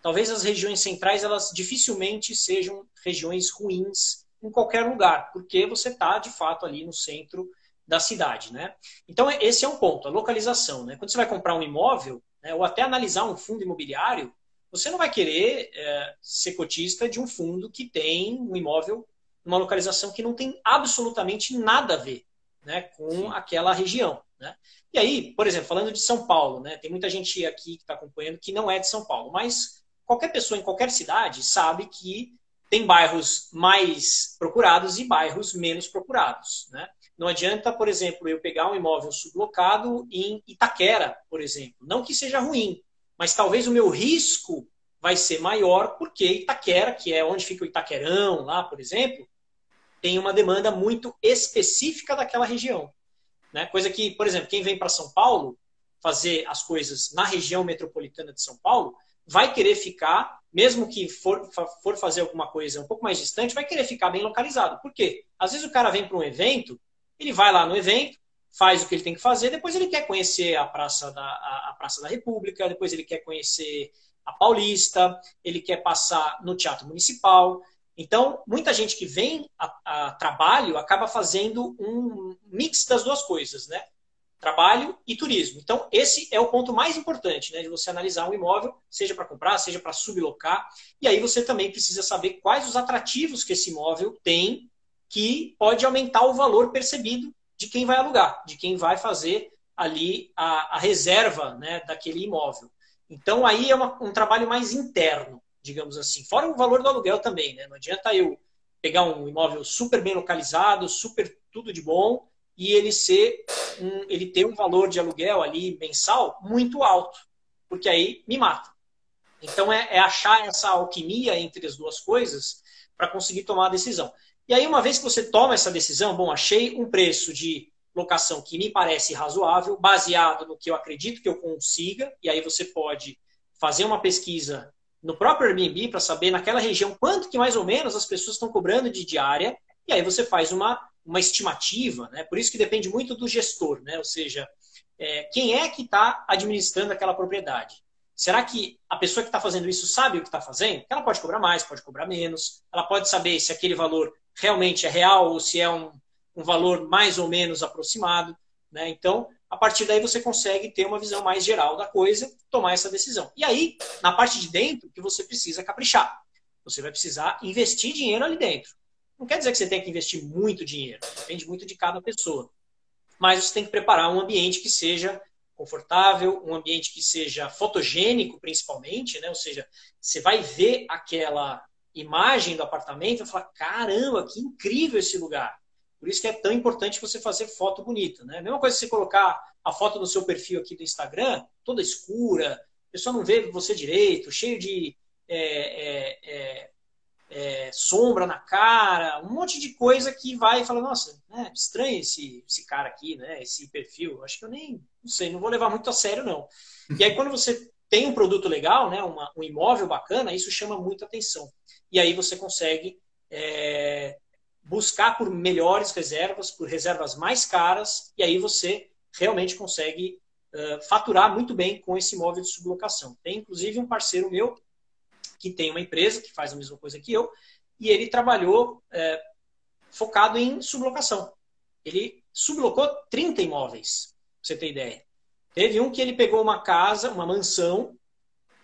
B: Talvez as regiões centrais, elas dificilmente sejam regiões ruins em qualquer lugar, porque você está, de fato, ali no centro da cidade. Né? Então, esse é um ponto, a localização. Né? Quando você vai comprar um imóvel, né, ou até analisar um fundo imobiliário, você não vai querer é, ser cotista de um fundo que tem um imóvel numa localização que não tem absolutamente nada a ver né, com Sim. aquela região. Né? E aí, por exemplo, falando de São Paulo, né, tem muita gente aqui que está acompanhando que não é de São Paulo, mas qualquer pessoa em qualquer cidade sabe que tem bairros mais procurados e bairros menos procurados. Né? Não adianta, por exemplo, eu pegar um imóvel sublocado em Itaquera, por exemplo. Não que seja ruim, mas talvez o meu risco vai ser maior porque Itaquera, que é onde fica o Itaquerão lá, por exemplo, tem uma demanda muito específica daquela região. Né? Coisa que, por exemplo, quem vem para São Paulo fazer as coisas na região metropolitana de São Paulo, vai querer ficar, mesmo que for, for fazer alguma coisa um pouco mais distante, vai querer ficar bem localizado. Por quê? Às vezes o cara vem para um evento, ele vai lá no evento, faz o que ele tem que fazer, depois ele quer conhecer a Praça da, a, a Praça da República, depois ele quer conhecer a Paulista, ele quer passar no Teatro Municipal, então, muita gente que vem a, a, trabalho acaba fazendo um mix das duas coisas, né? Trabalho e turismo. Então, esse é o ponto mais importante, né? De você analisar um imóvel, seja para comprar, seja para sublocar. E aí você também precisa saber quais os atrativos que esse imóvel tem que pode aumentar o valor percebido de quem vai alugar, de quem vai fazer ali a, a reserva né, daquele imóvel. Então, aí é uma, um trabalho mais interno digamos assim. Fora o valor do aluguel também, né? Não adianta eu pegar um imóvel super bem localizado, super tudo de bom, e ele ser um, ele ter um valor de aluguel ali mensal muito alto, porque aí me mata. Então é, é achar essa alquimia entre as duas coisas para conseguir tomar a decisão. E aí uma vez que você toma essa decisão, bom, achei um preço de locação que me parece razoável, baseado no que eu acredito que eu consiga, e aí você pode fazer uma pesquisa no próprio Airbnb para saber naquela região quanto que mais ou menos as pessoas estão cobrando de diária, e aí você faz uma, uma estimativa, né? Por isso que depende muito do gestor, né? Ou seja, é, quem é que está administrando aquela propriedade? Será que a pessoa que está fazendo isso sabe o que está fazendo? Ela pode cobrar mais, pode cobrar menos. Ela pode saber se aquele valor realmente é real ou se é um, um valor mais ou menos aproximado. Né? Então, a partir daí você consegue ter uma visão mais geral da coisa, tomar essa decisão. E aí, na parte de dentro, que você precisa caprichar. Você vai precisar investir dinheiro ali dentro. Não quer dizer que você tenha que investir muito dinheiro, depende muito de cada pessoa. Mas você tem que preparar um ambiente que seja confortável, um ambiente que seja fotogênico, principalmente, né? Ou seja, você vai ver aquela imagem do apartamento e falar: caramba, que incrível esse lugar. Por isso que é tão importante você fazer foto bonita, né? A mesma coisa se você colocar a foto no seu perfil aqui do Instagram, toda escura, o pessoal não vê você direito, cheio de é, é, é, é sombra na cara, um monte de coisa que vai e fala, nossa, né, estranho esse, esse cara aqui, né? Esse perfil. Acho que eu nem, não sei, não vou levar muito a sério, não. E aí, quando você tem um produto legal, né, uma, um imóvel bacana, isso chama muita atenção. E aí você consegue é, buscar por melhores reservas, por reservas mais caras, e aí você realmente consegue uh, faturar muito bem com esse imóvel de sublocação. Tem inclusive um parceiro meu que tem uma empresa que faz a mesma coisa que eu, e ele trabalhou é, focado em sublocação. Ele sublocou 30 imóveis, pra você ter ideia. Teve um que ele pegou uma casa, uma mansão,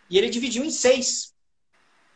B: e ele dividiu em seis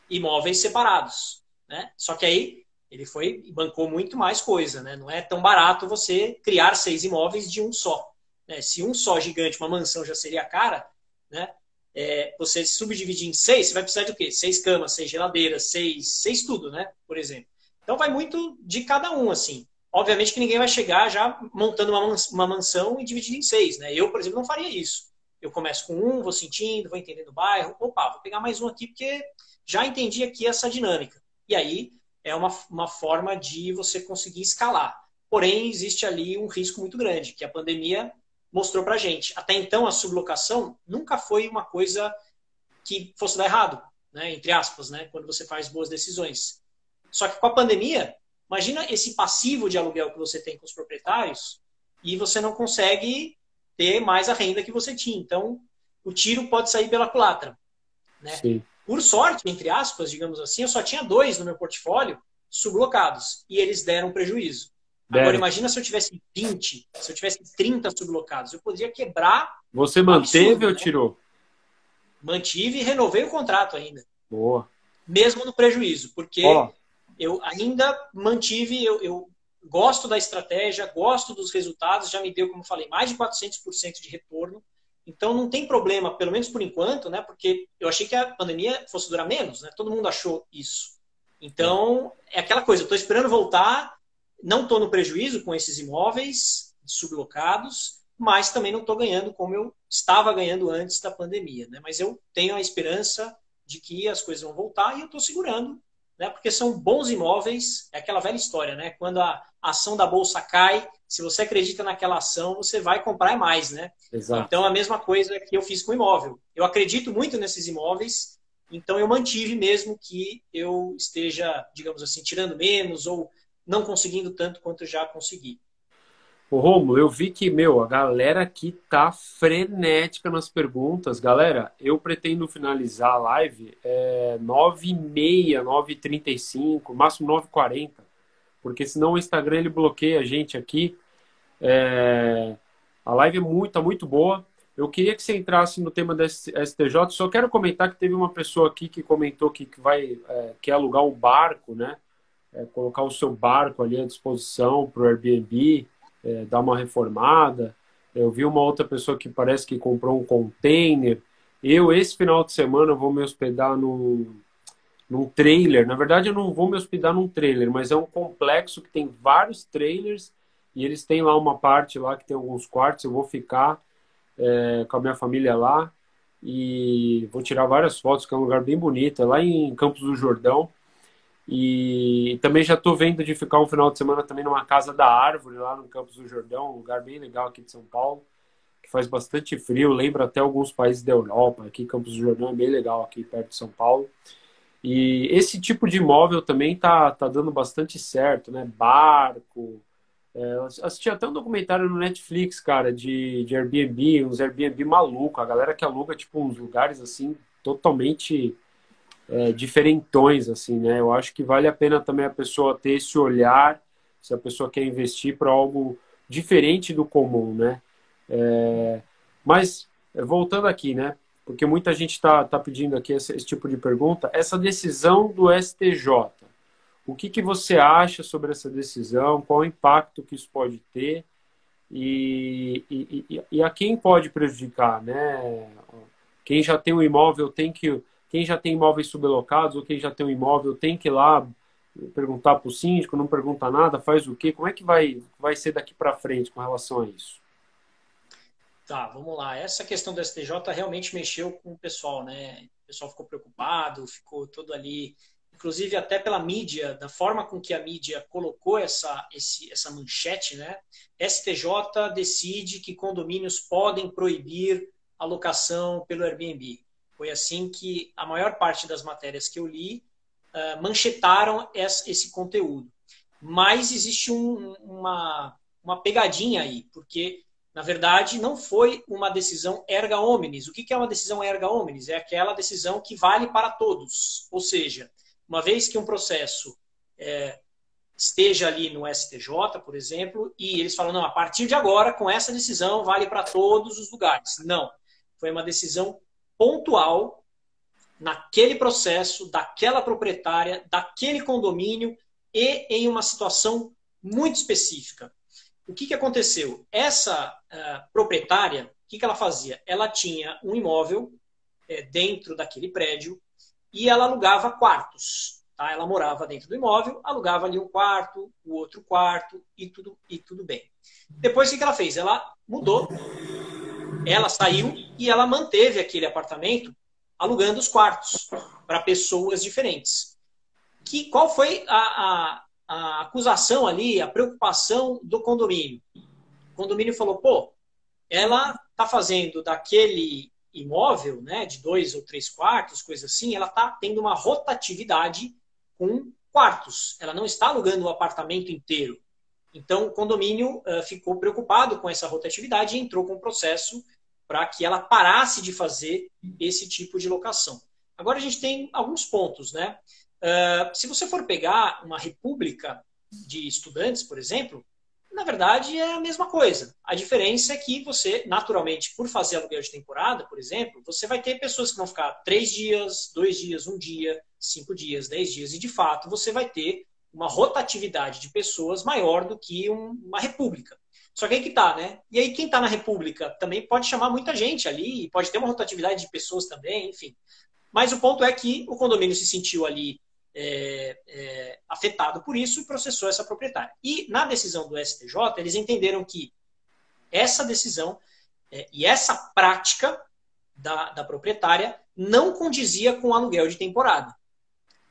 B: imóveis separados. Né? Só que aí ele foi bancou muito mais coisa. Né? Não é tão barato você criar seis imóveis de um só. Né? Se um só gigante, uma mansão já seria cara, né? É, você subdividir em seis, você vai precisar de o quê? Seis camas, seis geladeiras, seis, seis tudo, né? Por exemplo. Então vai muito de cada um, assim. Obviamente que ninguém vai chegar já montando uma, uma mansão e dividindo em seis, né? Eu, por exemplo, não faria isso. Eu começo com um, vou sentindo, vou entendendo o bairro. Opa, vou pegar mais um aqui porque já entendi aqui essa dinâmica. E aí é uma, uma forma de você conseguir escalar. Porém, existe ali um risco muito grande, que a pandemia mostrou pra gente. Até então, a sublocação nunca foi uma coisa que fosse dar errado, né? entre aspas, né? quando você faz boas decisões. Só que com a pandemia, Imagina esse passivo de aluguel que você tem com os proprietários e você não consegue ter mais a renda que você tinha. Então, o tiro pode sair pela culatra. Né? Por sorte, entre aspas, digamos assim, eu só tinha dois no meu portfólio sublocados e eles deram prejuízo. Agora, imagina se eu tivesse 20, se eu tivesse 30 sublocados. Eu poderia quebrar.
A: Você manteve absurdo, ou né? tirou?
B: Mantive e renovei o contrato ainda.
A: Boa.
B: Mesmo no prejuízo, porque eu ainda mantive, eu, eu, gosto da estratégia, gosto dos resultados, já me deu, como falei, mais de 400% de retorno. Então não tem problema, pelo menos por enquanto, né? Porque eu achei que a pandemia fosse durar menos, né? Todo mundo achou isso. Então é aquela coisa, estou esperando voltar, não estou no prejuízo com esses imóveis sublocados, mas também não estou ganhando como eu estava ganhando antes da pandemia, né? Mas eu tenho a esperança de que as coisas vão voltar e eu estou segurando né? porque são bons imóveis, é aquela velha história, né? Quando a ação da bolsa cai, se você acredita naquela ação, você vai comprar mais, né? Exato. Então, a mesma coisa que eu fiz com o imóvel. Eu acredito muito nesses imóveis, então eu mantive mesmo que eu esteja, digamos assim, tirando menos ou não conseguindo tanto quanto já consegui.
A: Ô, Romulo, eu vi que, meu, a galera aqui tá frenética nas perguntas. Galera, eu pretendo finalizar a live é, 9h30, 9h35, máximo 9h40, porque senão o Instagram ele bloqueia a gente aqui. É, a live é muito, tá muito boa. Eu queria que você entrasse no tema da STJ. Só quero comentar que teve uma pessoa aqui que comentou que, que vai é, quer alugar um barco, né? É, colocar o seu barco ali à disposição para o Airbnb é, dar uma reformada. Eu vi uma outra pessoa que parece que comprou um container. Eu, esse final de semana, vou me hospedar num, num trailer. Na verdade, eu não vou me hospedar num trailer, mas é um complexo que tem vários trailers e eles têm lá uma parte lá que tem alguns quartos. Eu vou ficar é, com a minha família lá e vou tirar várias fotos, que é um lugar bem bonito. É lá em Campos do Jordão. E também já estou vendo de ficar um final de semana também numa Casa da Árvore, lá no Campos do Jordão, um lugar bem legal aqui de São Paulo, que faz bastante frio, lembra até alguns países da Europa. Aqui Campos do Jordão é bem legal, aqui perto de São Paulo. E esse tipo de imóvel também tá, tá dando bastante certo, né? Barco. É, assisti até um documentário no Netflix, cara, de, de Airbnb, uns Airbnb maluco. A galera que aluga, tipo, uns lugares assim, totalmente é, diferentões, assim, né? Eu acho que vale a pena também a pessoa ter esse olhar, se a pessoa quer investir para algo diferente do comum, né? É, mas, voltando aqui, né? Porque muita gente está tá pedindo aqui esse, esse, tipo de pergunta. Essa decisão do STJ, o que, que você acha sobre essa decisão? Qual o impacto que isso pode ter? E, e, e, a quem pode prejudicar, né? Quem já tem um imóvel tem que quem já tem imóveis sublocados ou quem já tem um imóvel tem que ir lá perguntar para o síndico, não pergunta nada, faz o quê? Como é que vai, vai ser daqui para frente com relação a isso?
B: Tá, vamos lá. Essa questão do STJ realmente mexeu com o pessoal, né? O pessoal ficou preocupado, ficou todo ali, inclusive até pela mídia, da forma com que a mídia colocou essa, esse, essa manchete, né? STJ decide que condomínios podem proibir a locação pelo Airbnb. Foi assim que a maior parte das matérias que eu li uh, manchetaram esse conteúdo. Mas existe um, uma, uma pegadinha aí, porque, na verdade, não foi uma decisão erga omnes. O que é uma decisão erga omnes? É aquela decisão que vale para todos. Ou seja, uma vez que um processo é, esteja ali no STJ, por exemplo, e eles falam, não, a partir de agora, com essa decisão, vale para todos os lugares. Não. Foi uma decisão pontual naquele processo, daquela proprietária, daquele condomínio e em uma situação muito específica. O que, que aconteceu? Essa uh, proprietária, o que, que ela fazia? Ela tinha um imóvel é, dentro daquele prédio e ela alugava quartos. Tá? Ela morava dentro do imóvel, alugava ali um quarto, o outro quarto e tudo, e tudo bem. Depois, o que, ela fez? Ela mudou, ela saiu e ela manteve aquele apartamento alugando os quartos para pessoas diferentes. Que, qual foi a, a, a acusação ali, a preocupação do condomínio? O condomínio falou, pô, ela está fazendo daquele imóvel, né, de dois ou três quartos, coisa assim, ela está tendo uma rotatividade com quartos. Ela não está alugando o apartamento inteiro. Então, o condomínio uh, ficou preocupado com essa rotatividade e entrou com um processo para que ela parasse de fazer esse tipo de locação. Agora a gente tem alguns pontos, né? Uh, se você for pegar uma república de estudantes, por exemplo, na verdade é a mesma coisa. A diferença é que você, naturalmente, por fazer aluguel de temporada, por exemplo, você vai ter pessoas que vão ficar três dias, dois dias, um dia, cinco dias, dez dias, e de fato você vai ter uma rotatividade de pessoas maior do que um, uma república. Só que aí que tá, né? E aí quem tá na República também pode chamar muita gente ali, pode ter uma rotatividade de pessoas também, enfim. Mas o ponto é que o condomínio se sentiu ali é, é, afetado por isso e processou essa proprietária. E na decisão do STJ, eles entenderam que essa decisão é, e essa prática da, da, proprietária não condizia com o aluguel de temporada.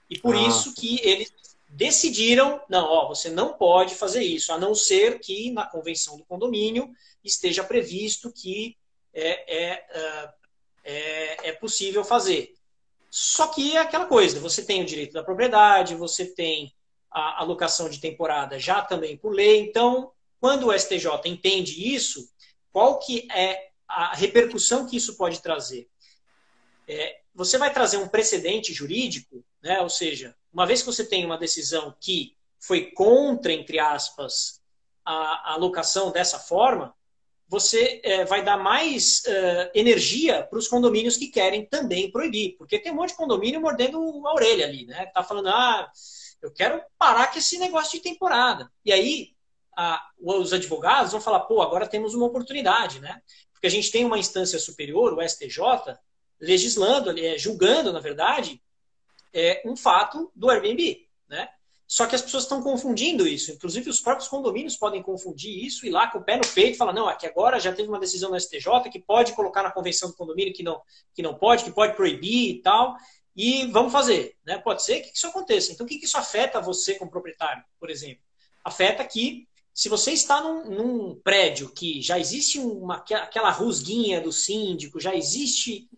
B: E por ah. isso que eles decidiram, não, ó, você não pode fazer isso, a não ser que na convenção do condomínio esteja previsto que é, é, é, é, é possível fazer. Só que é aquela coisa, você tem o direito da propriedade, você tem a alocação de temporada já também por lei, então, quando o STJ entende isso, qual que é a repercussão que isso pode trazer? É, você vai trazer um precedente jurídico, né? ou seja, uma vez que você tem uma decisão que foi contra, entre aspas, a alocação dessa forma, você é, vai dar mais é, energia para os condomínios que querem também proibir. Porque tem um monte de condomínio mordendo a orelha ali, né? Tá falando, ah, eu quero parar com esse negócio de temporada. E aí, a, os advogados vão falar, pô, agora temos uma oportunidade, né? Porque a gente tem uma instância superior, o STJ, legislando, é, julgando, na verdade, é, um fato do Airbnb, né? Só que as pessoas estão confundindo isso. Inclusive, os próprios condomínios podem confundir isso e lá com o pé no peito falar, não, aqui agora já teve uma decisão no STJ que pode colocar na convenção do condomínio que não, que não pode, que pode proibir e tal. E vamos fazer. Né? Pode ser que isso aconteça. Então, o que isso afeta você como proprietário, por exemplo? Afeta que se você está num, num prédio que já existe uma, aquela rusguinha do síndico, já existe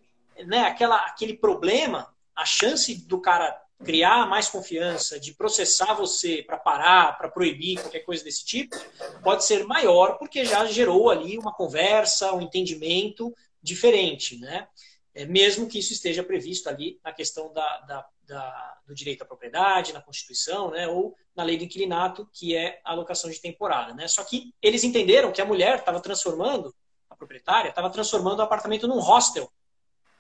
B: né, aquela, aquele problema, a chance do cara criar mais confiança, de processar você para parar, para proibir qualquer coisa desse tipo, pode ser maior porque já gerou ali uma conversa, um entendimento diferente, né? É, mesmo que isso esteja previsto ali na questão da, da, da, do direito à propriedade, na Constituição, né? Ou na lei do inquilinato, que é a alocação de temporada, né? Só que eles entenderam que a mulher estava transformando, a proprietária, estava transformando o apartamento num hostel,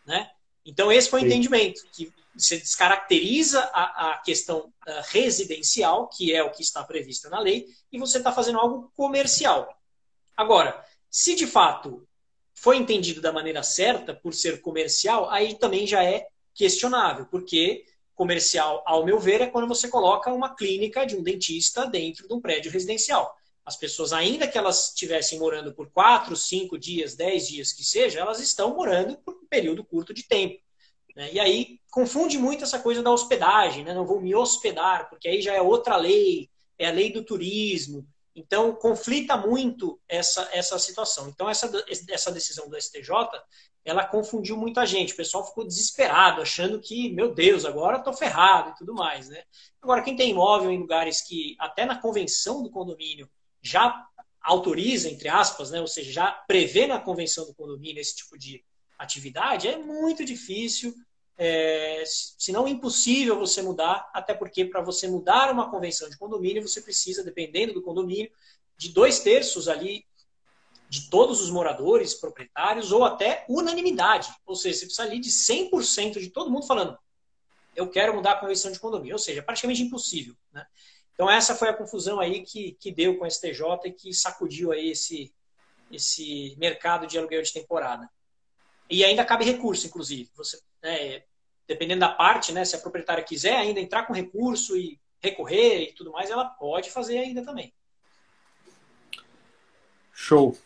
B: né? Então, esse foi o entendimento, que você descaracteriza a, a questão uh, residencial, que é o que está previsto na lei, e você está fazendo algo comercial. Agora, se de fato foi entendido da maneira certa, por ser comercial, aí também já é questionável, porque comercial, ao meu ver, é quando você coloca uma clínica de um dentista dentro de um prédio residencial. As pessoas, ainda que elas estivessem morando por quatro, cinco dias, dez dias que seja, elas estão morando por um período curto de tempo. Né? E aí confunde muito essa coisa da hospedagem, né? não vou me hospedar, porque aí já é outra lei, é a lei do turismo. Então, conflita muito essa, essa situação. Então, essa, essa decisão do STJ, ela confundiu muita gente. O pessoal ficou desesperado, achando que, meu Deus, agora estou ferrado e tudo mais. Né? Agora, quem tem imóvel em lugares que, até na convenção do condomínio, já autoriza, entre aspas, né, ou seja, já prevê na convenção do condomínio esse tipo de atividade, é muito difícil, é, se não impossível você mudar, até porque para você mudar uma convenção de condomínio, você precisa, dependendo do condomínio, de dois terços ali de todos os moradores, proprietários, ou até unanimidade. Ou seja, você precisa ali de 100% de todo mundo falando eu quero mudar a convenção de condomínio. Ou seja, é praticamente impossível. Né? Então essa foi a confusão aí que, que deu com o STJ e que sacudiu aí esse, esse mercado de aluguel de temporada. E ainda cabe recurso, inclusive. Você, né, dependendo da parte, né, se a proprietária quiser ainda entrar com recurso e recorrer e tudo mais, ela pode fazer ainda também.
A: Show.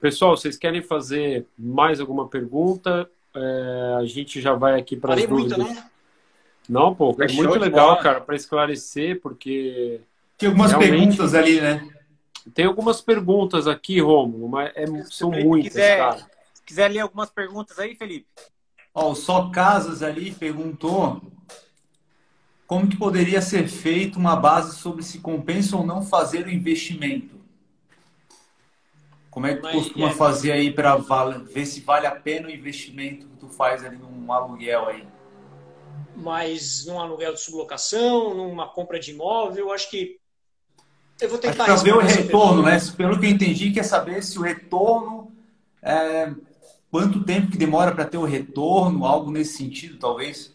A: Pessoal, vocês querem fazer mais alguma pergunta? É, a gente já vai aqui para as dúvidas. Muito, né? Não, pô, é muito legal, cara, para esclarecer, porque.
C: Tem algumas perguntas ali, né?
A: Tem algumas perguntas aqui, Romulo, mas é, são muitas, quiser, cara.
D: Se quiser ler algumas perguntas aí, Felipe.
C: Ó, o Só Casas ali perguntou como que poderia ser feita uma base sobre se compensa ou não fazer o investimento. Como é que tu costuma é... fazer aí para ver se vale a pena o investimento que tu faz ali num aluguel aí?
B: Mas num aluguel de sublocação, numa compra de imóvel, acho que
C: eu vou tentar para ver o retorno, né? Pelo que eu entendi, quer saber se o retorno é... quanto tempo que demora para ter o retorno, algo nesse sentido, talvez.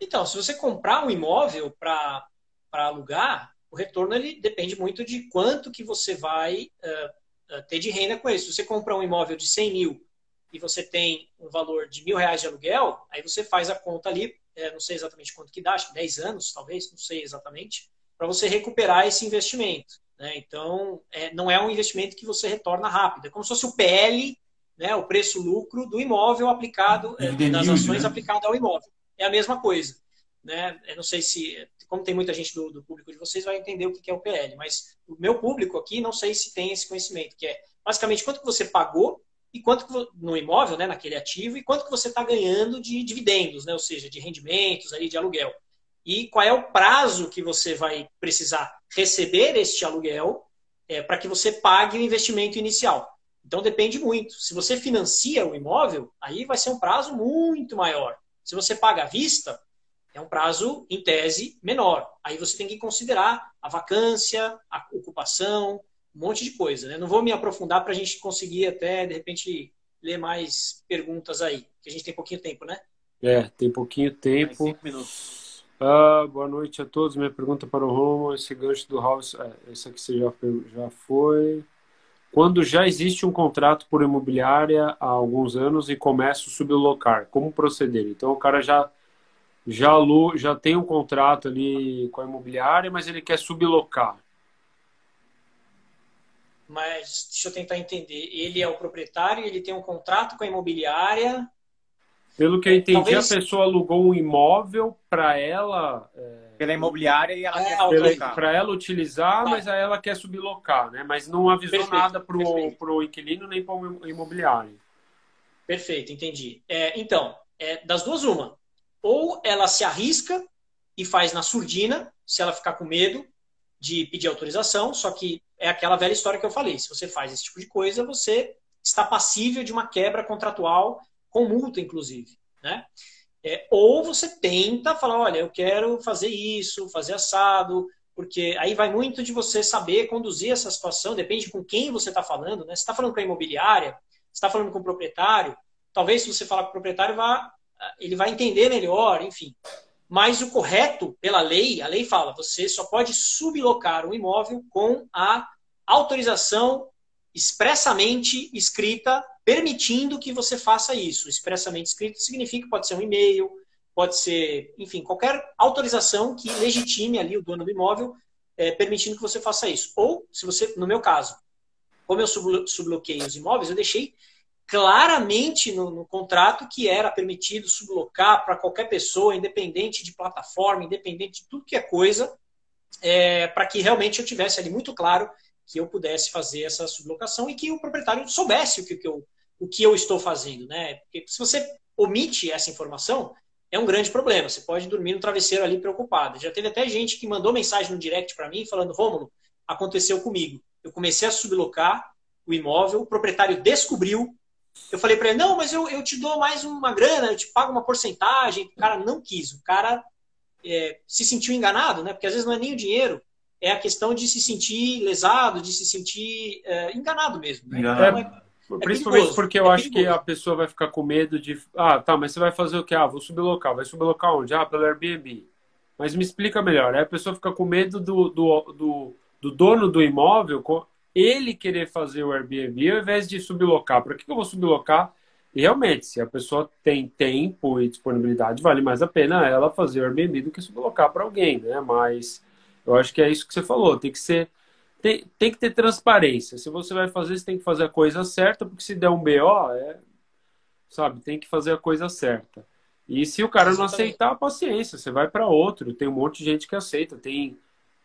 B: Então, se você comprar um imóvel para alugar, o retorno ele depende muito de quanto que você vai uh, ter de renda com isso. Se você comprar um imóvel de 100 mil e você tem um valor de mil reais de aluguel, aí você faz a conta ali, é, não sei exatamente quanto que dá, acho que 10 anos, talvez, não sei exatamente, para você recuperar esse investimento. Né? Então, é, não é um investimento que você retorna rápido. É como se fosse o PL, né, o preço-lucro do imóvel aplicado, é, das ações né? aplicado ao imóvel. É a mesma coisa. Né? Eu não sei se, como tem muita gente do, do público de vocês, vai entender o que é o PL, mas o meu público aqui não sei se tem esse conhecimento, que é basicamente quanto que você pagou e quanto que, no imóvel, né, naquele ativo, e quanto que você está ganhando de dividendos, né, ou seja, de rendimentos ali de aluguel. E qual é o prazo que você vai precisar receber este aluguel é, para que você pague o investimento inicial. Então depende muito. Se você financia o imóvel, aí vai ser um prazo muito maior. Se você paga à vista, é um prazo, em tese, menor. Aí você tem que considerar a vacância, a ocupação, um monte de coisa. Né? Não vou me aprofundar para a gente conseguir até, de repente, ler mais perguntas aí, que a gente tem pouquinho tempo, né?
A: É, tem pouquinho tempo. cinco minutos. Ah, boa noite a todos. Minha pergunta para o Romo, esse gancho do House, é, esse aqui você já, já foi. Quando já existe um contrato por imobiliária há alguns anos e começa a sublocar, como proceder? Então o cara já já, já tem um contrato ali com a imobiliária, mas ele quer sublocar
B: mas deixa eu tentar entender. Ele é o proprietário, ele tem um contrato com a imobiliária.
A: Pelo que eu entendi, Talvez... a pessoa alugou um imóvel para ela. É...
D: Pela imobiliária e ela é, quer
A: Para ela utilizar, tá. mas aí ela quer sublocar, né? Mas não avisou perfeito, nada para o inquilino nem para o imobiliário.
B: Perfeito, entendi. É, então, é, das duas, uma. Ou ela se arrisca e faz na surdina, se ela ficar com medo de pedir autorização, só que é aquela velha história que eu falei. Se você faz esse tipo de coisa, você está passível de uma quebra contratual com multa, inclusive. Né? É, ou você tenta falar, olha, eu quero fazer isso, fazer assado, porque aí vai muito de você saber conduzir essa situação, depende com quem você está falando. Né? Você está falando com a imobiliária, está falando com o proprietário, talvez se você falar com o proprietário, vá, ele vai entender melhor, enfim. Mas o correto, pela lei, a lei fala, você só pode sublocar um imóvel com a autorização expressamente escrita, permitindo que você faça isso. Expressamente escrito significa que pode ser um e-mail, pode ser, enfim, qualquer autorização que legitime ali o dono do imóvel, é, permitindo que você faça isso. Ou, se você, no meu caso, como eu subloquei os imóveis, eu deixei claramente no, no contrato que era permitido sublocar para qualquer pessoa, independente de plataforma, independente de tudo que é coisa, é, para que realmente eu tivesse ali muito claro que eu pudesse fazer essa sublocação e que o proprietário soubesse o que, que, eu, o que eu estou fazendo. Né? Porque se você omite essa informação, é um grande problema. Você pode dormir no travesseiro ali preocupado. Já teve até gente que mandou mensagem no direct para mim falando: Rômulo, aconteceu comigo. Eu comecei a sublocar o imóvel, o proprietário descobriu, eu falei para ele, não, mas eu, eu te dou mais uma grana, eu te pago uma porcentagem. O cara não quis. O cara é, se sentiu enganado, né? Porque às vezes não é nem o dinheiro, é a questão de se sentir lesado, de se sentir é, enganado mesmo. Né? Então, é,
A: é principalmente perigoso, porque eu é acho que a pessoa vai ficar com medo de. Ah, tá, mas você vai fazer o quê? Ah, vou sublocar. Vai sublocar onde? Ah, pelo Airbnb. Mas me explica melhor. Aí a pessoa fica com medo do, do, do, do dono do imóvel ele querer fazer o Airbnb ao invés de sublocar. Para que eu vou sublocar? E realmente, se a pessoa tem tempo e disponibilidade, vale mais a pena ela fazer o Airbnb do que sublocar para alguém, né? Mas eu acho que é isso que você falou. Tem que ser. Tem, tem que ter transparência. Se você vai fazer, você tem que fazer a coisa certa, porque se der um BO, é, sabe, tem que fazer a coisa certa. E se o cara não aceitar, paciência, você vai para outro. Tem um monte de gente que aceita. Tem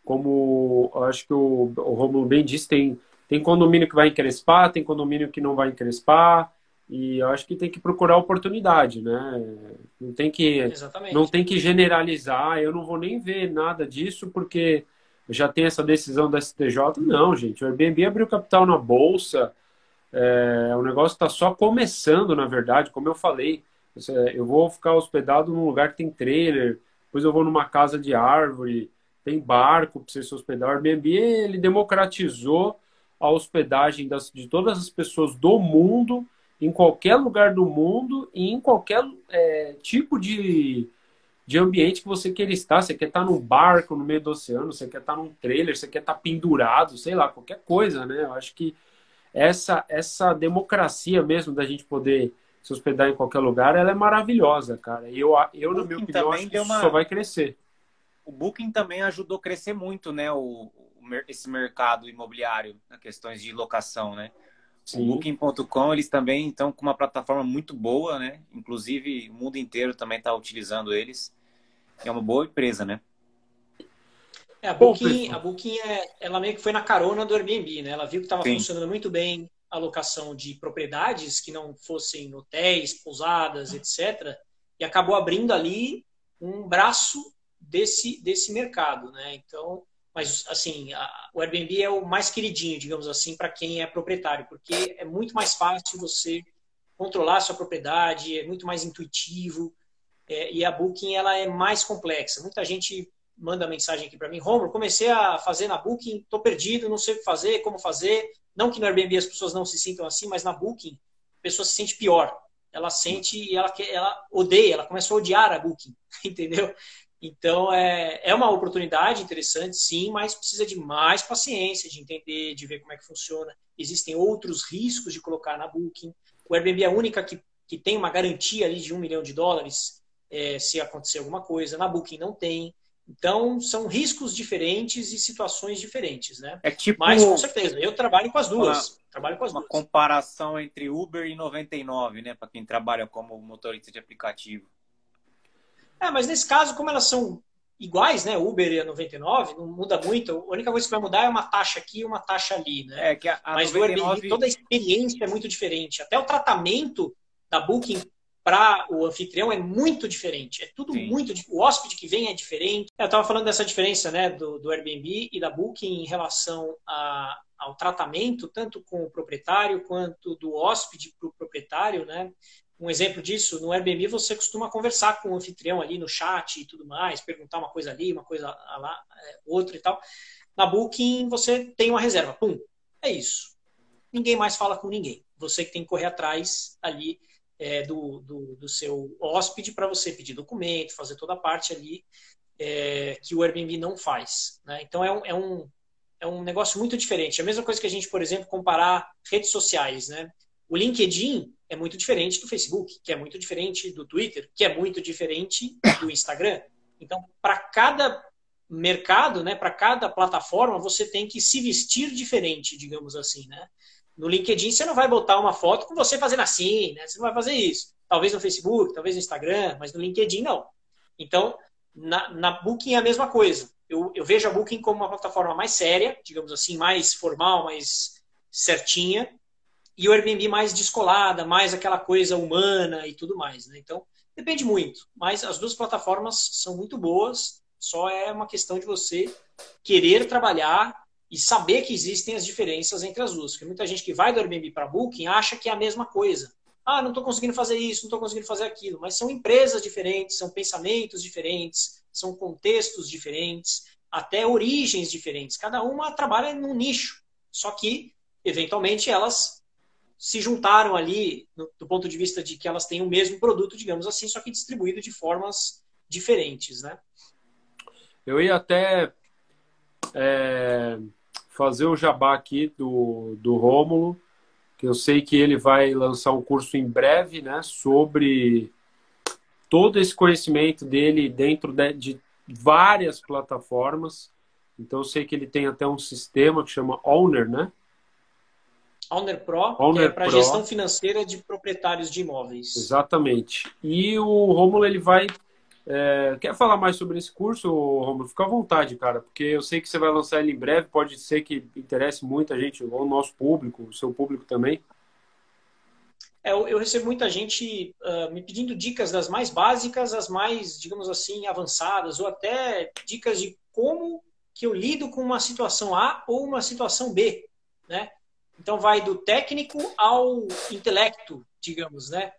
A: como acho que o, o Romulo bem disse, tem, tem condomínio que vai encrespar, tem condomínio que não vai encrespar, e acho que tem que procurar oportunidade, né? Não tem que, Exatamente. não tem que generalizar, eu não vou nem ver nada disso, porque já tem essa decisão da STJ. Não, gente, o Airbnb abriu capital na Bolsa, é, o negócio está só começando, na verdade, como eu falei. Eu vou ficar hospedado num lugar que tem trailer, depois eu vou numa casa de árvore, tem barco para você se hospedar. O Airbnb ele democratizou a hospedagem das, de todas as pessoas do mundo, em qualquer lugar do mundo e em qualquer é, tipo de, de ambiente que você queira estar. Você quer estar num barco no meio do oceano, você quer estar num trailer, você quer estar pendurado, sei lá, qualquer coisa, né? Eu acho que essa, essa democracia mesmo da gente poder se hospedar em qualquer lugar, ela é maravilhosa, cara. Eu, eu na minha opinião, acho que uma... só vai crescer
D: o Booking também ajudou a crescer muito, né? O, o esse mercado imobiliário, na questões de locação, né? Sim. O Booking.com, eles também estão com uma plataforma muito boa, né? Inclusive, o mundo inteiro também está utilizando eles. É uma boa empresa, né?
B: É, a Booking, a Booking é, ela meio que foi na carona do Airbnb, né? Ela viu que estava funcionando muito bem a locação de propriedades que não fossem hotéis, pousadas, etc. E acabou abrindo ali um braço desse, desse mercado, né? Então, mas assim, a, o Airbnb é o mais queridinho, digamos assim, para quem é proprietário, porque é muito mais fácil você controlar a sua propriedade, é muito mais intuitivo, é, e a Booking ela é mais complexa. Muita gente manda mensagem aqui para mim, Romulo, comecei a fazer na Booking, estou perdido, não sei o que fazer, como fazer. Não que no Airbnb as pessoas não se sintam assim, mas na Booking a pessoa se sente pior. Ela sente e ela, ela odeia, ela começa a odiar a Booking, entendeu? Então, é, é uma oportunidade interessante, sim, mas precisa de mais paciência, de entender, de ver como é que funciona. Existem outros riscos de colocar na Booking. O Airbnb é a única que, que tem uma garantia ali de um milhão de dólares é, se acontecer alguma coisa. Na Booking não tem. Então, são riscos diferentes e situações diferentes, né?
D: É tipo...
B: Mas, com certeza, eu trabalho com as duas.
D: Uma,
B: trabalho com as
D: uma
B: duas.
D: comparação entre Uber e 99, né? Para quem trabalha como motorista de aplicativo.
B: É, mas nesse caso, como elas são iguais, né? Uber e a 99, não muda muito. A única coisa que vai mudar é uma taxa aqui e uma taxa ali, né?
D: É que a, a
B: mas 99... o Airbnb, toda a experiência é muito diferente. Até o tratamento da Booking para o anfitrião é muito diferente. É tudo Sim. muito. O hóspede que vem é diferente. Eu estava falando dessa diferença, né, do, do Airbnb e da Booking em relação a, ao tratamento, tanto com o proprietário quanto do hóspede para o proprietário, né? Um exemplo disso, no Airbnb você costuma conversar com o anfitrião ali no chat e tudo mais, perguntar uma coisa ali, uma coisa lá, é, outra e tal. Na Booking você tem uma reserva, pum, é isso. Ninguém mais fala com ninguém. Você que tem que correr atrás ali é, do, do, do, seu hóspede para você pedir documento, fazer toda a parte ali é, que o Airbnb não faz. Né? Então é um, é, um, é um negócio muito diferente. É a mesma coisa que a gente, por exemplo, comparar redes sociais. Né? O LinkedIn é muito diferente do Facebook, que é muito diferente do Twitter, que é muito diferente do Instagram. Então, para cada mercado, né, para cada plataforma, você tem que se vestir diferente, digamos assim, né? No LinkedIn você não vai botar uma foto com você fazendo assim, né? Você não vai fazer isso. Talvez no Facebook, talvez no Instagram, mas no LinkedIn não. Então, na, na Booking é a mesma coisa. Eu, eu vejo a Booking como uma plataforma mais séria, digamos assim, mais formal, mais certinha, e o Airbnb mais descolada, mais aquela coisa humana e tudo mais. Né? Então, depende muito. Mas as duas plataformas são muito boas, só é uma questão de você querer trabalhar e saber que existem as diferenças entre as duas. Porque muita gente que vai do Airbnb para Booking acha que é a mesma coisa. Ah, não estou conseguindo fazer isso, não estou conseguindo fazer aquilo. Mas são empresas diferentes, são pensamentos diferentes, são contextos diferentes, até origens diferentes. Cada uma trabalha num nicho. Só que, eventualmente, elas se juntaram ali no, do ponto de vista de que elas têm o mesmo produto, digamos assim, só que distribuído de formas diferentes, né?
A: Eu ia até é, fazer o jabá aqui do, do Rômulo, que eu sei que ele vai lançar um curso em breve, né, sobre todo esse conhecimento dele dentro de, de várias plataformas. Então eu sei que ele tem até um sistema que chama Owner, né?
B: Owner Pro, Owner que é para gestão financeira de proprietários de imóveis.
A: Exatamente. E o Romulo ele vai é, quer falar mais sobre esse curso, Romulo? Fica à vontade, cara, porque eu sei que você vai lançar ele em breve, pode ser que interesse muita gente, ou o nosso público, o seu público também.
B: É, eu, eu, recebo muita gente uh, me pedindo dicas das mais básicas às mais, digamos assim, avançadas, ou até dicas de como que eu lido com uma situação A ou uma situação B, né? Então vai do técnico ao intelecto, digamos, né?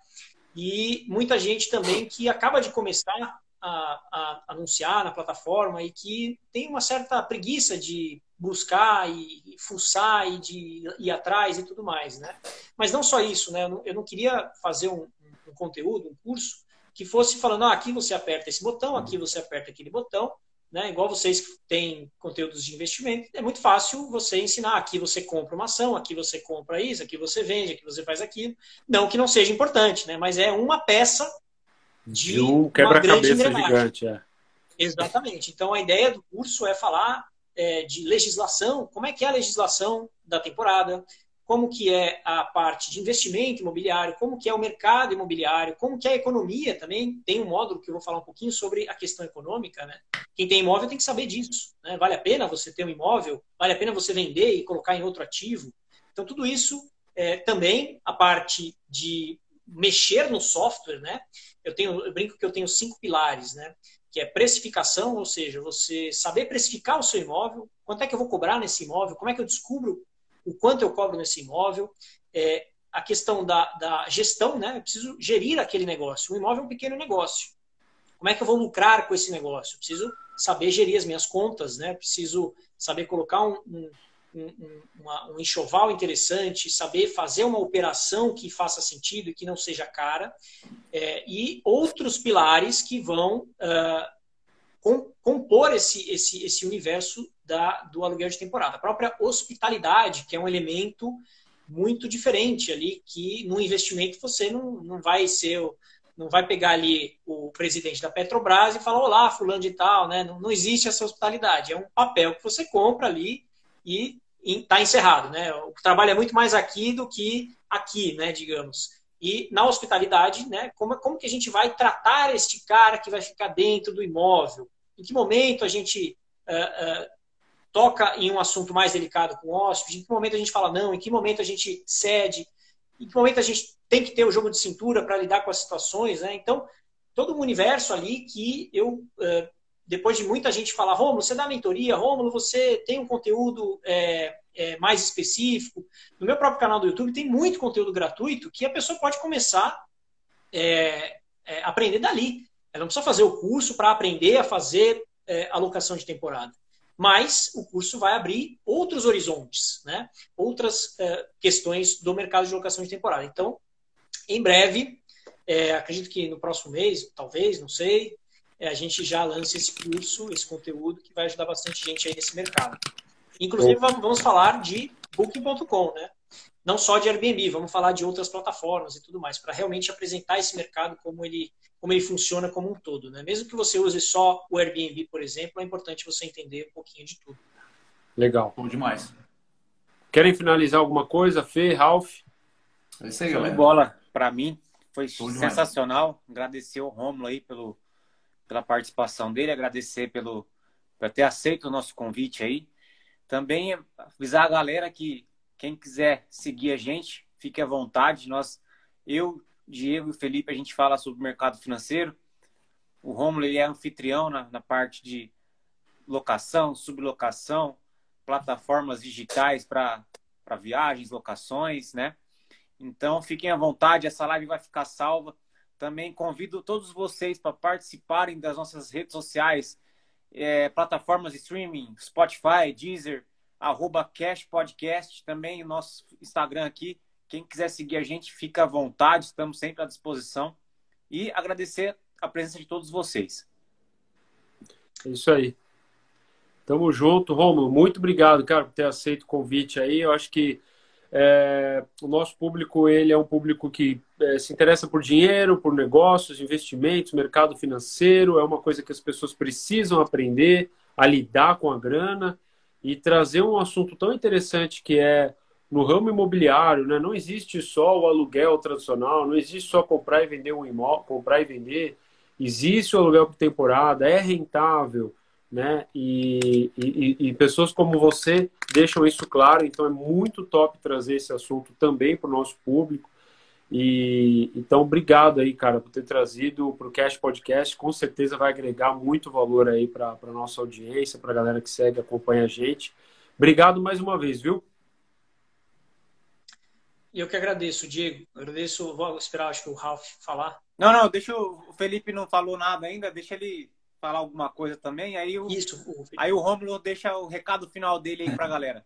B: E muita gente também que acaba de começar a, a, anunciar na plataforma e que tem uma certa preguiça de buscar e, fuçar e de ir atrás e tudo mais, né? Mas não só isso, né? Eu não, eu não queria fazer um, um, conteúdo, um curso que fosse falando, ah, aqui você aperta esse botão, aqui você aperta aquele botão, né? Igual vocês que têm conteúdos de investimento, é muito fácil você ensinar. Aqui você compra uma ação, aqui você compra isso, aqui você vende, aqui você faz aquilo. Não que não seja importante, né? Mas é uma peça de, de um
A: quebra-cabeça gigante. É.
B: Exatamente. Então a ideia do curso é falar é, de legislação, como é que é a legislação da temporada, como que é a parte de investimento imobiliário, como que é o mercado imobiliário, como que é a economia também. Tem um módulo que eu vou falar um pouquinho sobre a questão econômica, né? Quem tem imóvel tem que saber disso. Né? Vale a pena você ter um imóvel? Vale a pena você vender e colocar em outro ativo? Então, tudo isso é, também a parte de mexer no software, né? Eu, tenho, eu brinco que eu tenho cinco pilares, né? Que é precificação, ou seja, você saber precificar o seu imóvel, quanto é que eu vou cobrar nesse imóvel, como é que eu descubro o quanto eu cobro nesse imóvel, é, a questão da, da, gestão, né? Eu preciso gerir aquele negócio. O imóvel é um pequeno negócio. Como é que eu vou lucrar com esse negócio? Eu preciso saber gerir as minhas contas, né? Preciso saber colocar um, um, um, uma, um enxoval interessante, saber fazer uma operação que faça sentido e que não seja cara. É, e outros pilares que vão uh, compor esse, esse, esse universo da, do aluguel de temporada. A própria hospitalidade, que é um elemento muito diferente ali, que no investimento você não, não vai ser, não vai pegar ali o presidente da Petrobras e falar, olá, fulano de tal, né? Não, não existe essa hospitalidade. É um papel que você compra ali e está encerrado, né? O trabalho é muito mais aqui do que aqui, né? Digamos. E na hospitalidade, né? Como, como que a gente vai tratar este cara que vai ficar dentro do imóvel? Em que momento a gente uh, uh, toca em um assunto mais delicado com o hóspede, em que momento a gente fala não, em que momento a gente cede, em que momento a gente tem que ter o jogo de cintura para lidar com as situações, né? Então, todo um universo ali que eu, depois de muita gente falar, Rômulo, você dá mentoria, Rômulo, você tem um conteúdo é, é, mais específico. No meu próprio canal do YouTube tem muito conteúdo gratuito que a pessoa pode começar é, é aprender dali. Ela não precisa fazer o curso para aprender a fazer é, alocação de temporada mas o curso vai abrir outros horizontes, né? outras é, questões do mercado de locação de temporada. Então, em breve, é, acredito que no próximo mês, talvez, não sei, é, a gente já lance esse curso, esse conteúdo que vai ajudar bastante gente aí nesse mercado. Inclusive, vamos falar de Booking.com, né? não só de Airbnb, vamos falar de outras plataformas e tudo mais, para realmente apresentar esse mercado como ele, como ele funciona como um todo. Né? Mesmo que você use só o Airbnb, por exemplo, é importante você entender um pouquinho de tudo.
A: Legal.
C: Bom demais.
A: Querem finalizar alguma coisa, Fê, Ralph?
C: É isso aí, galera.
D: bola. Para mim, foi
C: demais.
D: sensacional. Agradecer o Romulo aí pelo, pela participação dele, agradecer pelo, por ter aceito o nosso convite aí. Também avisar a galera que quem quiser seguir a gente, fique à vontade. Nós, eu, Diego e Felipe, a gente fala sobre o mercado financeiro. O Romulo ele é anfitrião na, na parte de locação, sublocação, plataformas digitais para viagens, locações, né? Então, fiquem à vontade, essa live vai ficar salva. Também convido todos vocês para participarem das nossas redes sociais, é, plataformas de streaming, Spotify, Deezer, arroba Cash Podcast, também o nosso Instagram aqui. Quem quiser seguir a gente, fica à vontade, estamos sempre à disposição. E agradecer a presença de todos vocês.
A: É isso aí. Tamo junto, Romulo. Muito obrigado, cara, por ter aceito o convite aí. Eu acho que é, o nosso público ele é um público que é, se interessa por dinheiro, por negócios, investimentos, mercado financeiro. É uma coisa que as pessoas precisam aprender a lidar com a grana e trazer um assunto tão interessante que é no ramo imobiliário, né? Não existe só o aluguel tradicional, não existe só comprar e vender um imóvel, comprar e vender. Existe o aluguel por temporada, é rentável, né? E, e, e, pessoas como você deixam isso claro, então é muito top trazer esse assunto também para o nosso público. E então, obrigado aí, cara, por ter trazido para o Cash Podcast. Com certeza vai agregar muito valor aí para a nossa audiência, para a galera que segue, acompanha a gente. Obrigado mais uma vez, viu?
B: E eu que agradeço, Diego. Agradeço, vou esperar, acho que o Ralph falar.
D: Não, não, deixa o, o Felipe não falou nada ainda, deixa ele falar alguma coisa também, aí o,
B: Isso,
D: aí o Romulo deixa o recado final dele aí pra galera.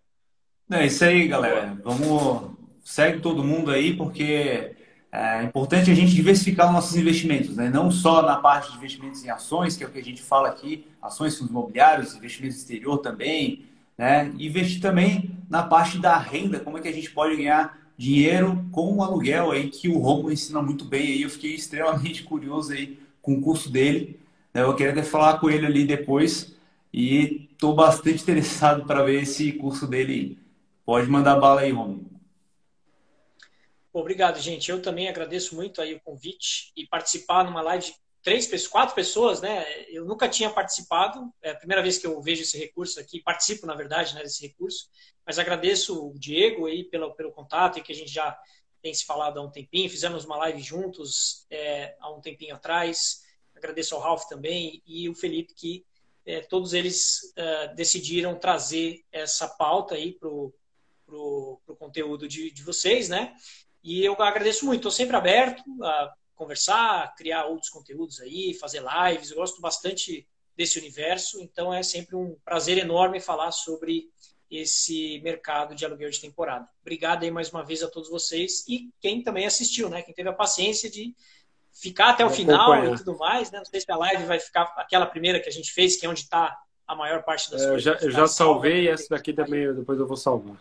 C: É isso aí, galera. Vamos. Segue todo mundo aí, porque é importante a gente diversificar os nossos investimentos, né? Não só na parte de investimentos em ações, que é o que a gente fala aqui, ações fundos imobiliários, investimentos exterior também, né? Investir também na parte da renda, como é que a gente pode ganhar dinheiro com o aluguel aí, que o Romulo ensina muito bem aí. Eu fiquei extremamente curioso aí com o curso dele. Né? Eu queria até falar com ele ali depois e estou bastante interessado para ver esse curso dele. Pode mandar bala aí, Romulo.
B: Obrigado, gente. Eu também agradeço muito aí o convite e participar numa live de três quatro pessoas, né? Eu nunca tinha participado, é a primeira vez que eu vejo esse recurso aqui, participo, na verdade, né, desse recurso, mas agradeço o Diego aí pelo, pelo contato e que a gente já tem se falado há um tempinho, fizemos uma live juntos é, há um tempinho atrás, agradeço ao Ralph também e o Felipe que é, todos eles é, decidiram trazer essa pauta aí pro, pro conteúdo de, de vocês, né? E eu agradeço muito, estou sempre aberto a conversar, criar outros conteúdos aí, fazer lives. Eu gosto bastante desse universo, então é sempre um prazer enorme falar sobre esse mercado de aluguel de temporada. Obrigado aí mais uma vez a todos vocês e quem também assistiu, né? Quem teve a paciência de ficar até o final
A: acompanhar.
B: e tudo mais, né? Não sei se a live vai ficar aquela primeira que a gente fez, que é onde está a maior parte das
A: É, eu
B: coisas.
A: já, eu já
B: salva,
A: salvei
B: né?
A: essa daqui também, depois eu vou salvar.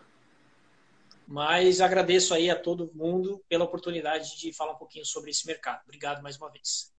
B: Mas agradeço aí a todo mundo pela oportunidade de falar um pouquinho sobre esse mercado. Obrigado mais uma vez.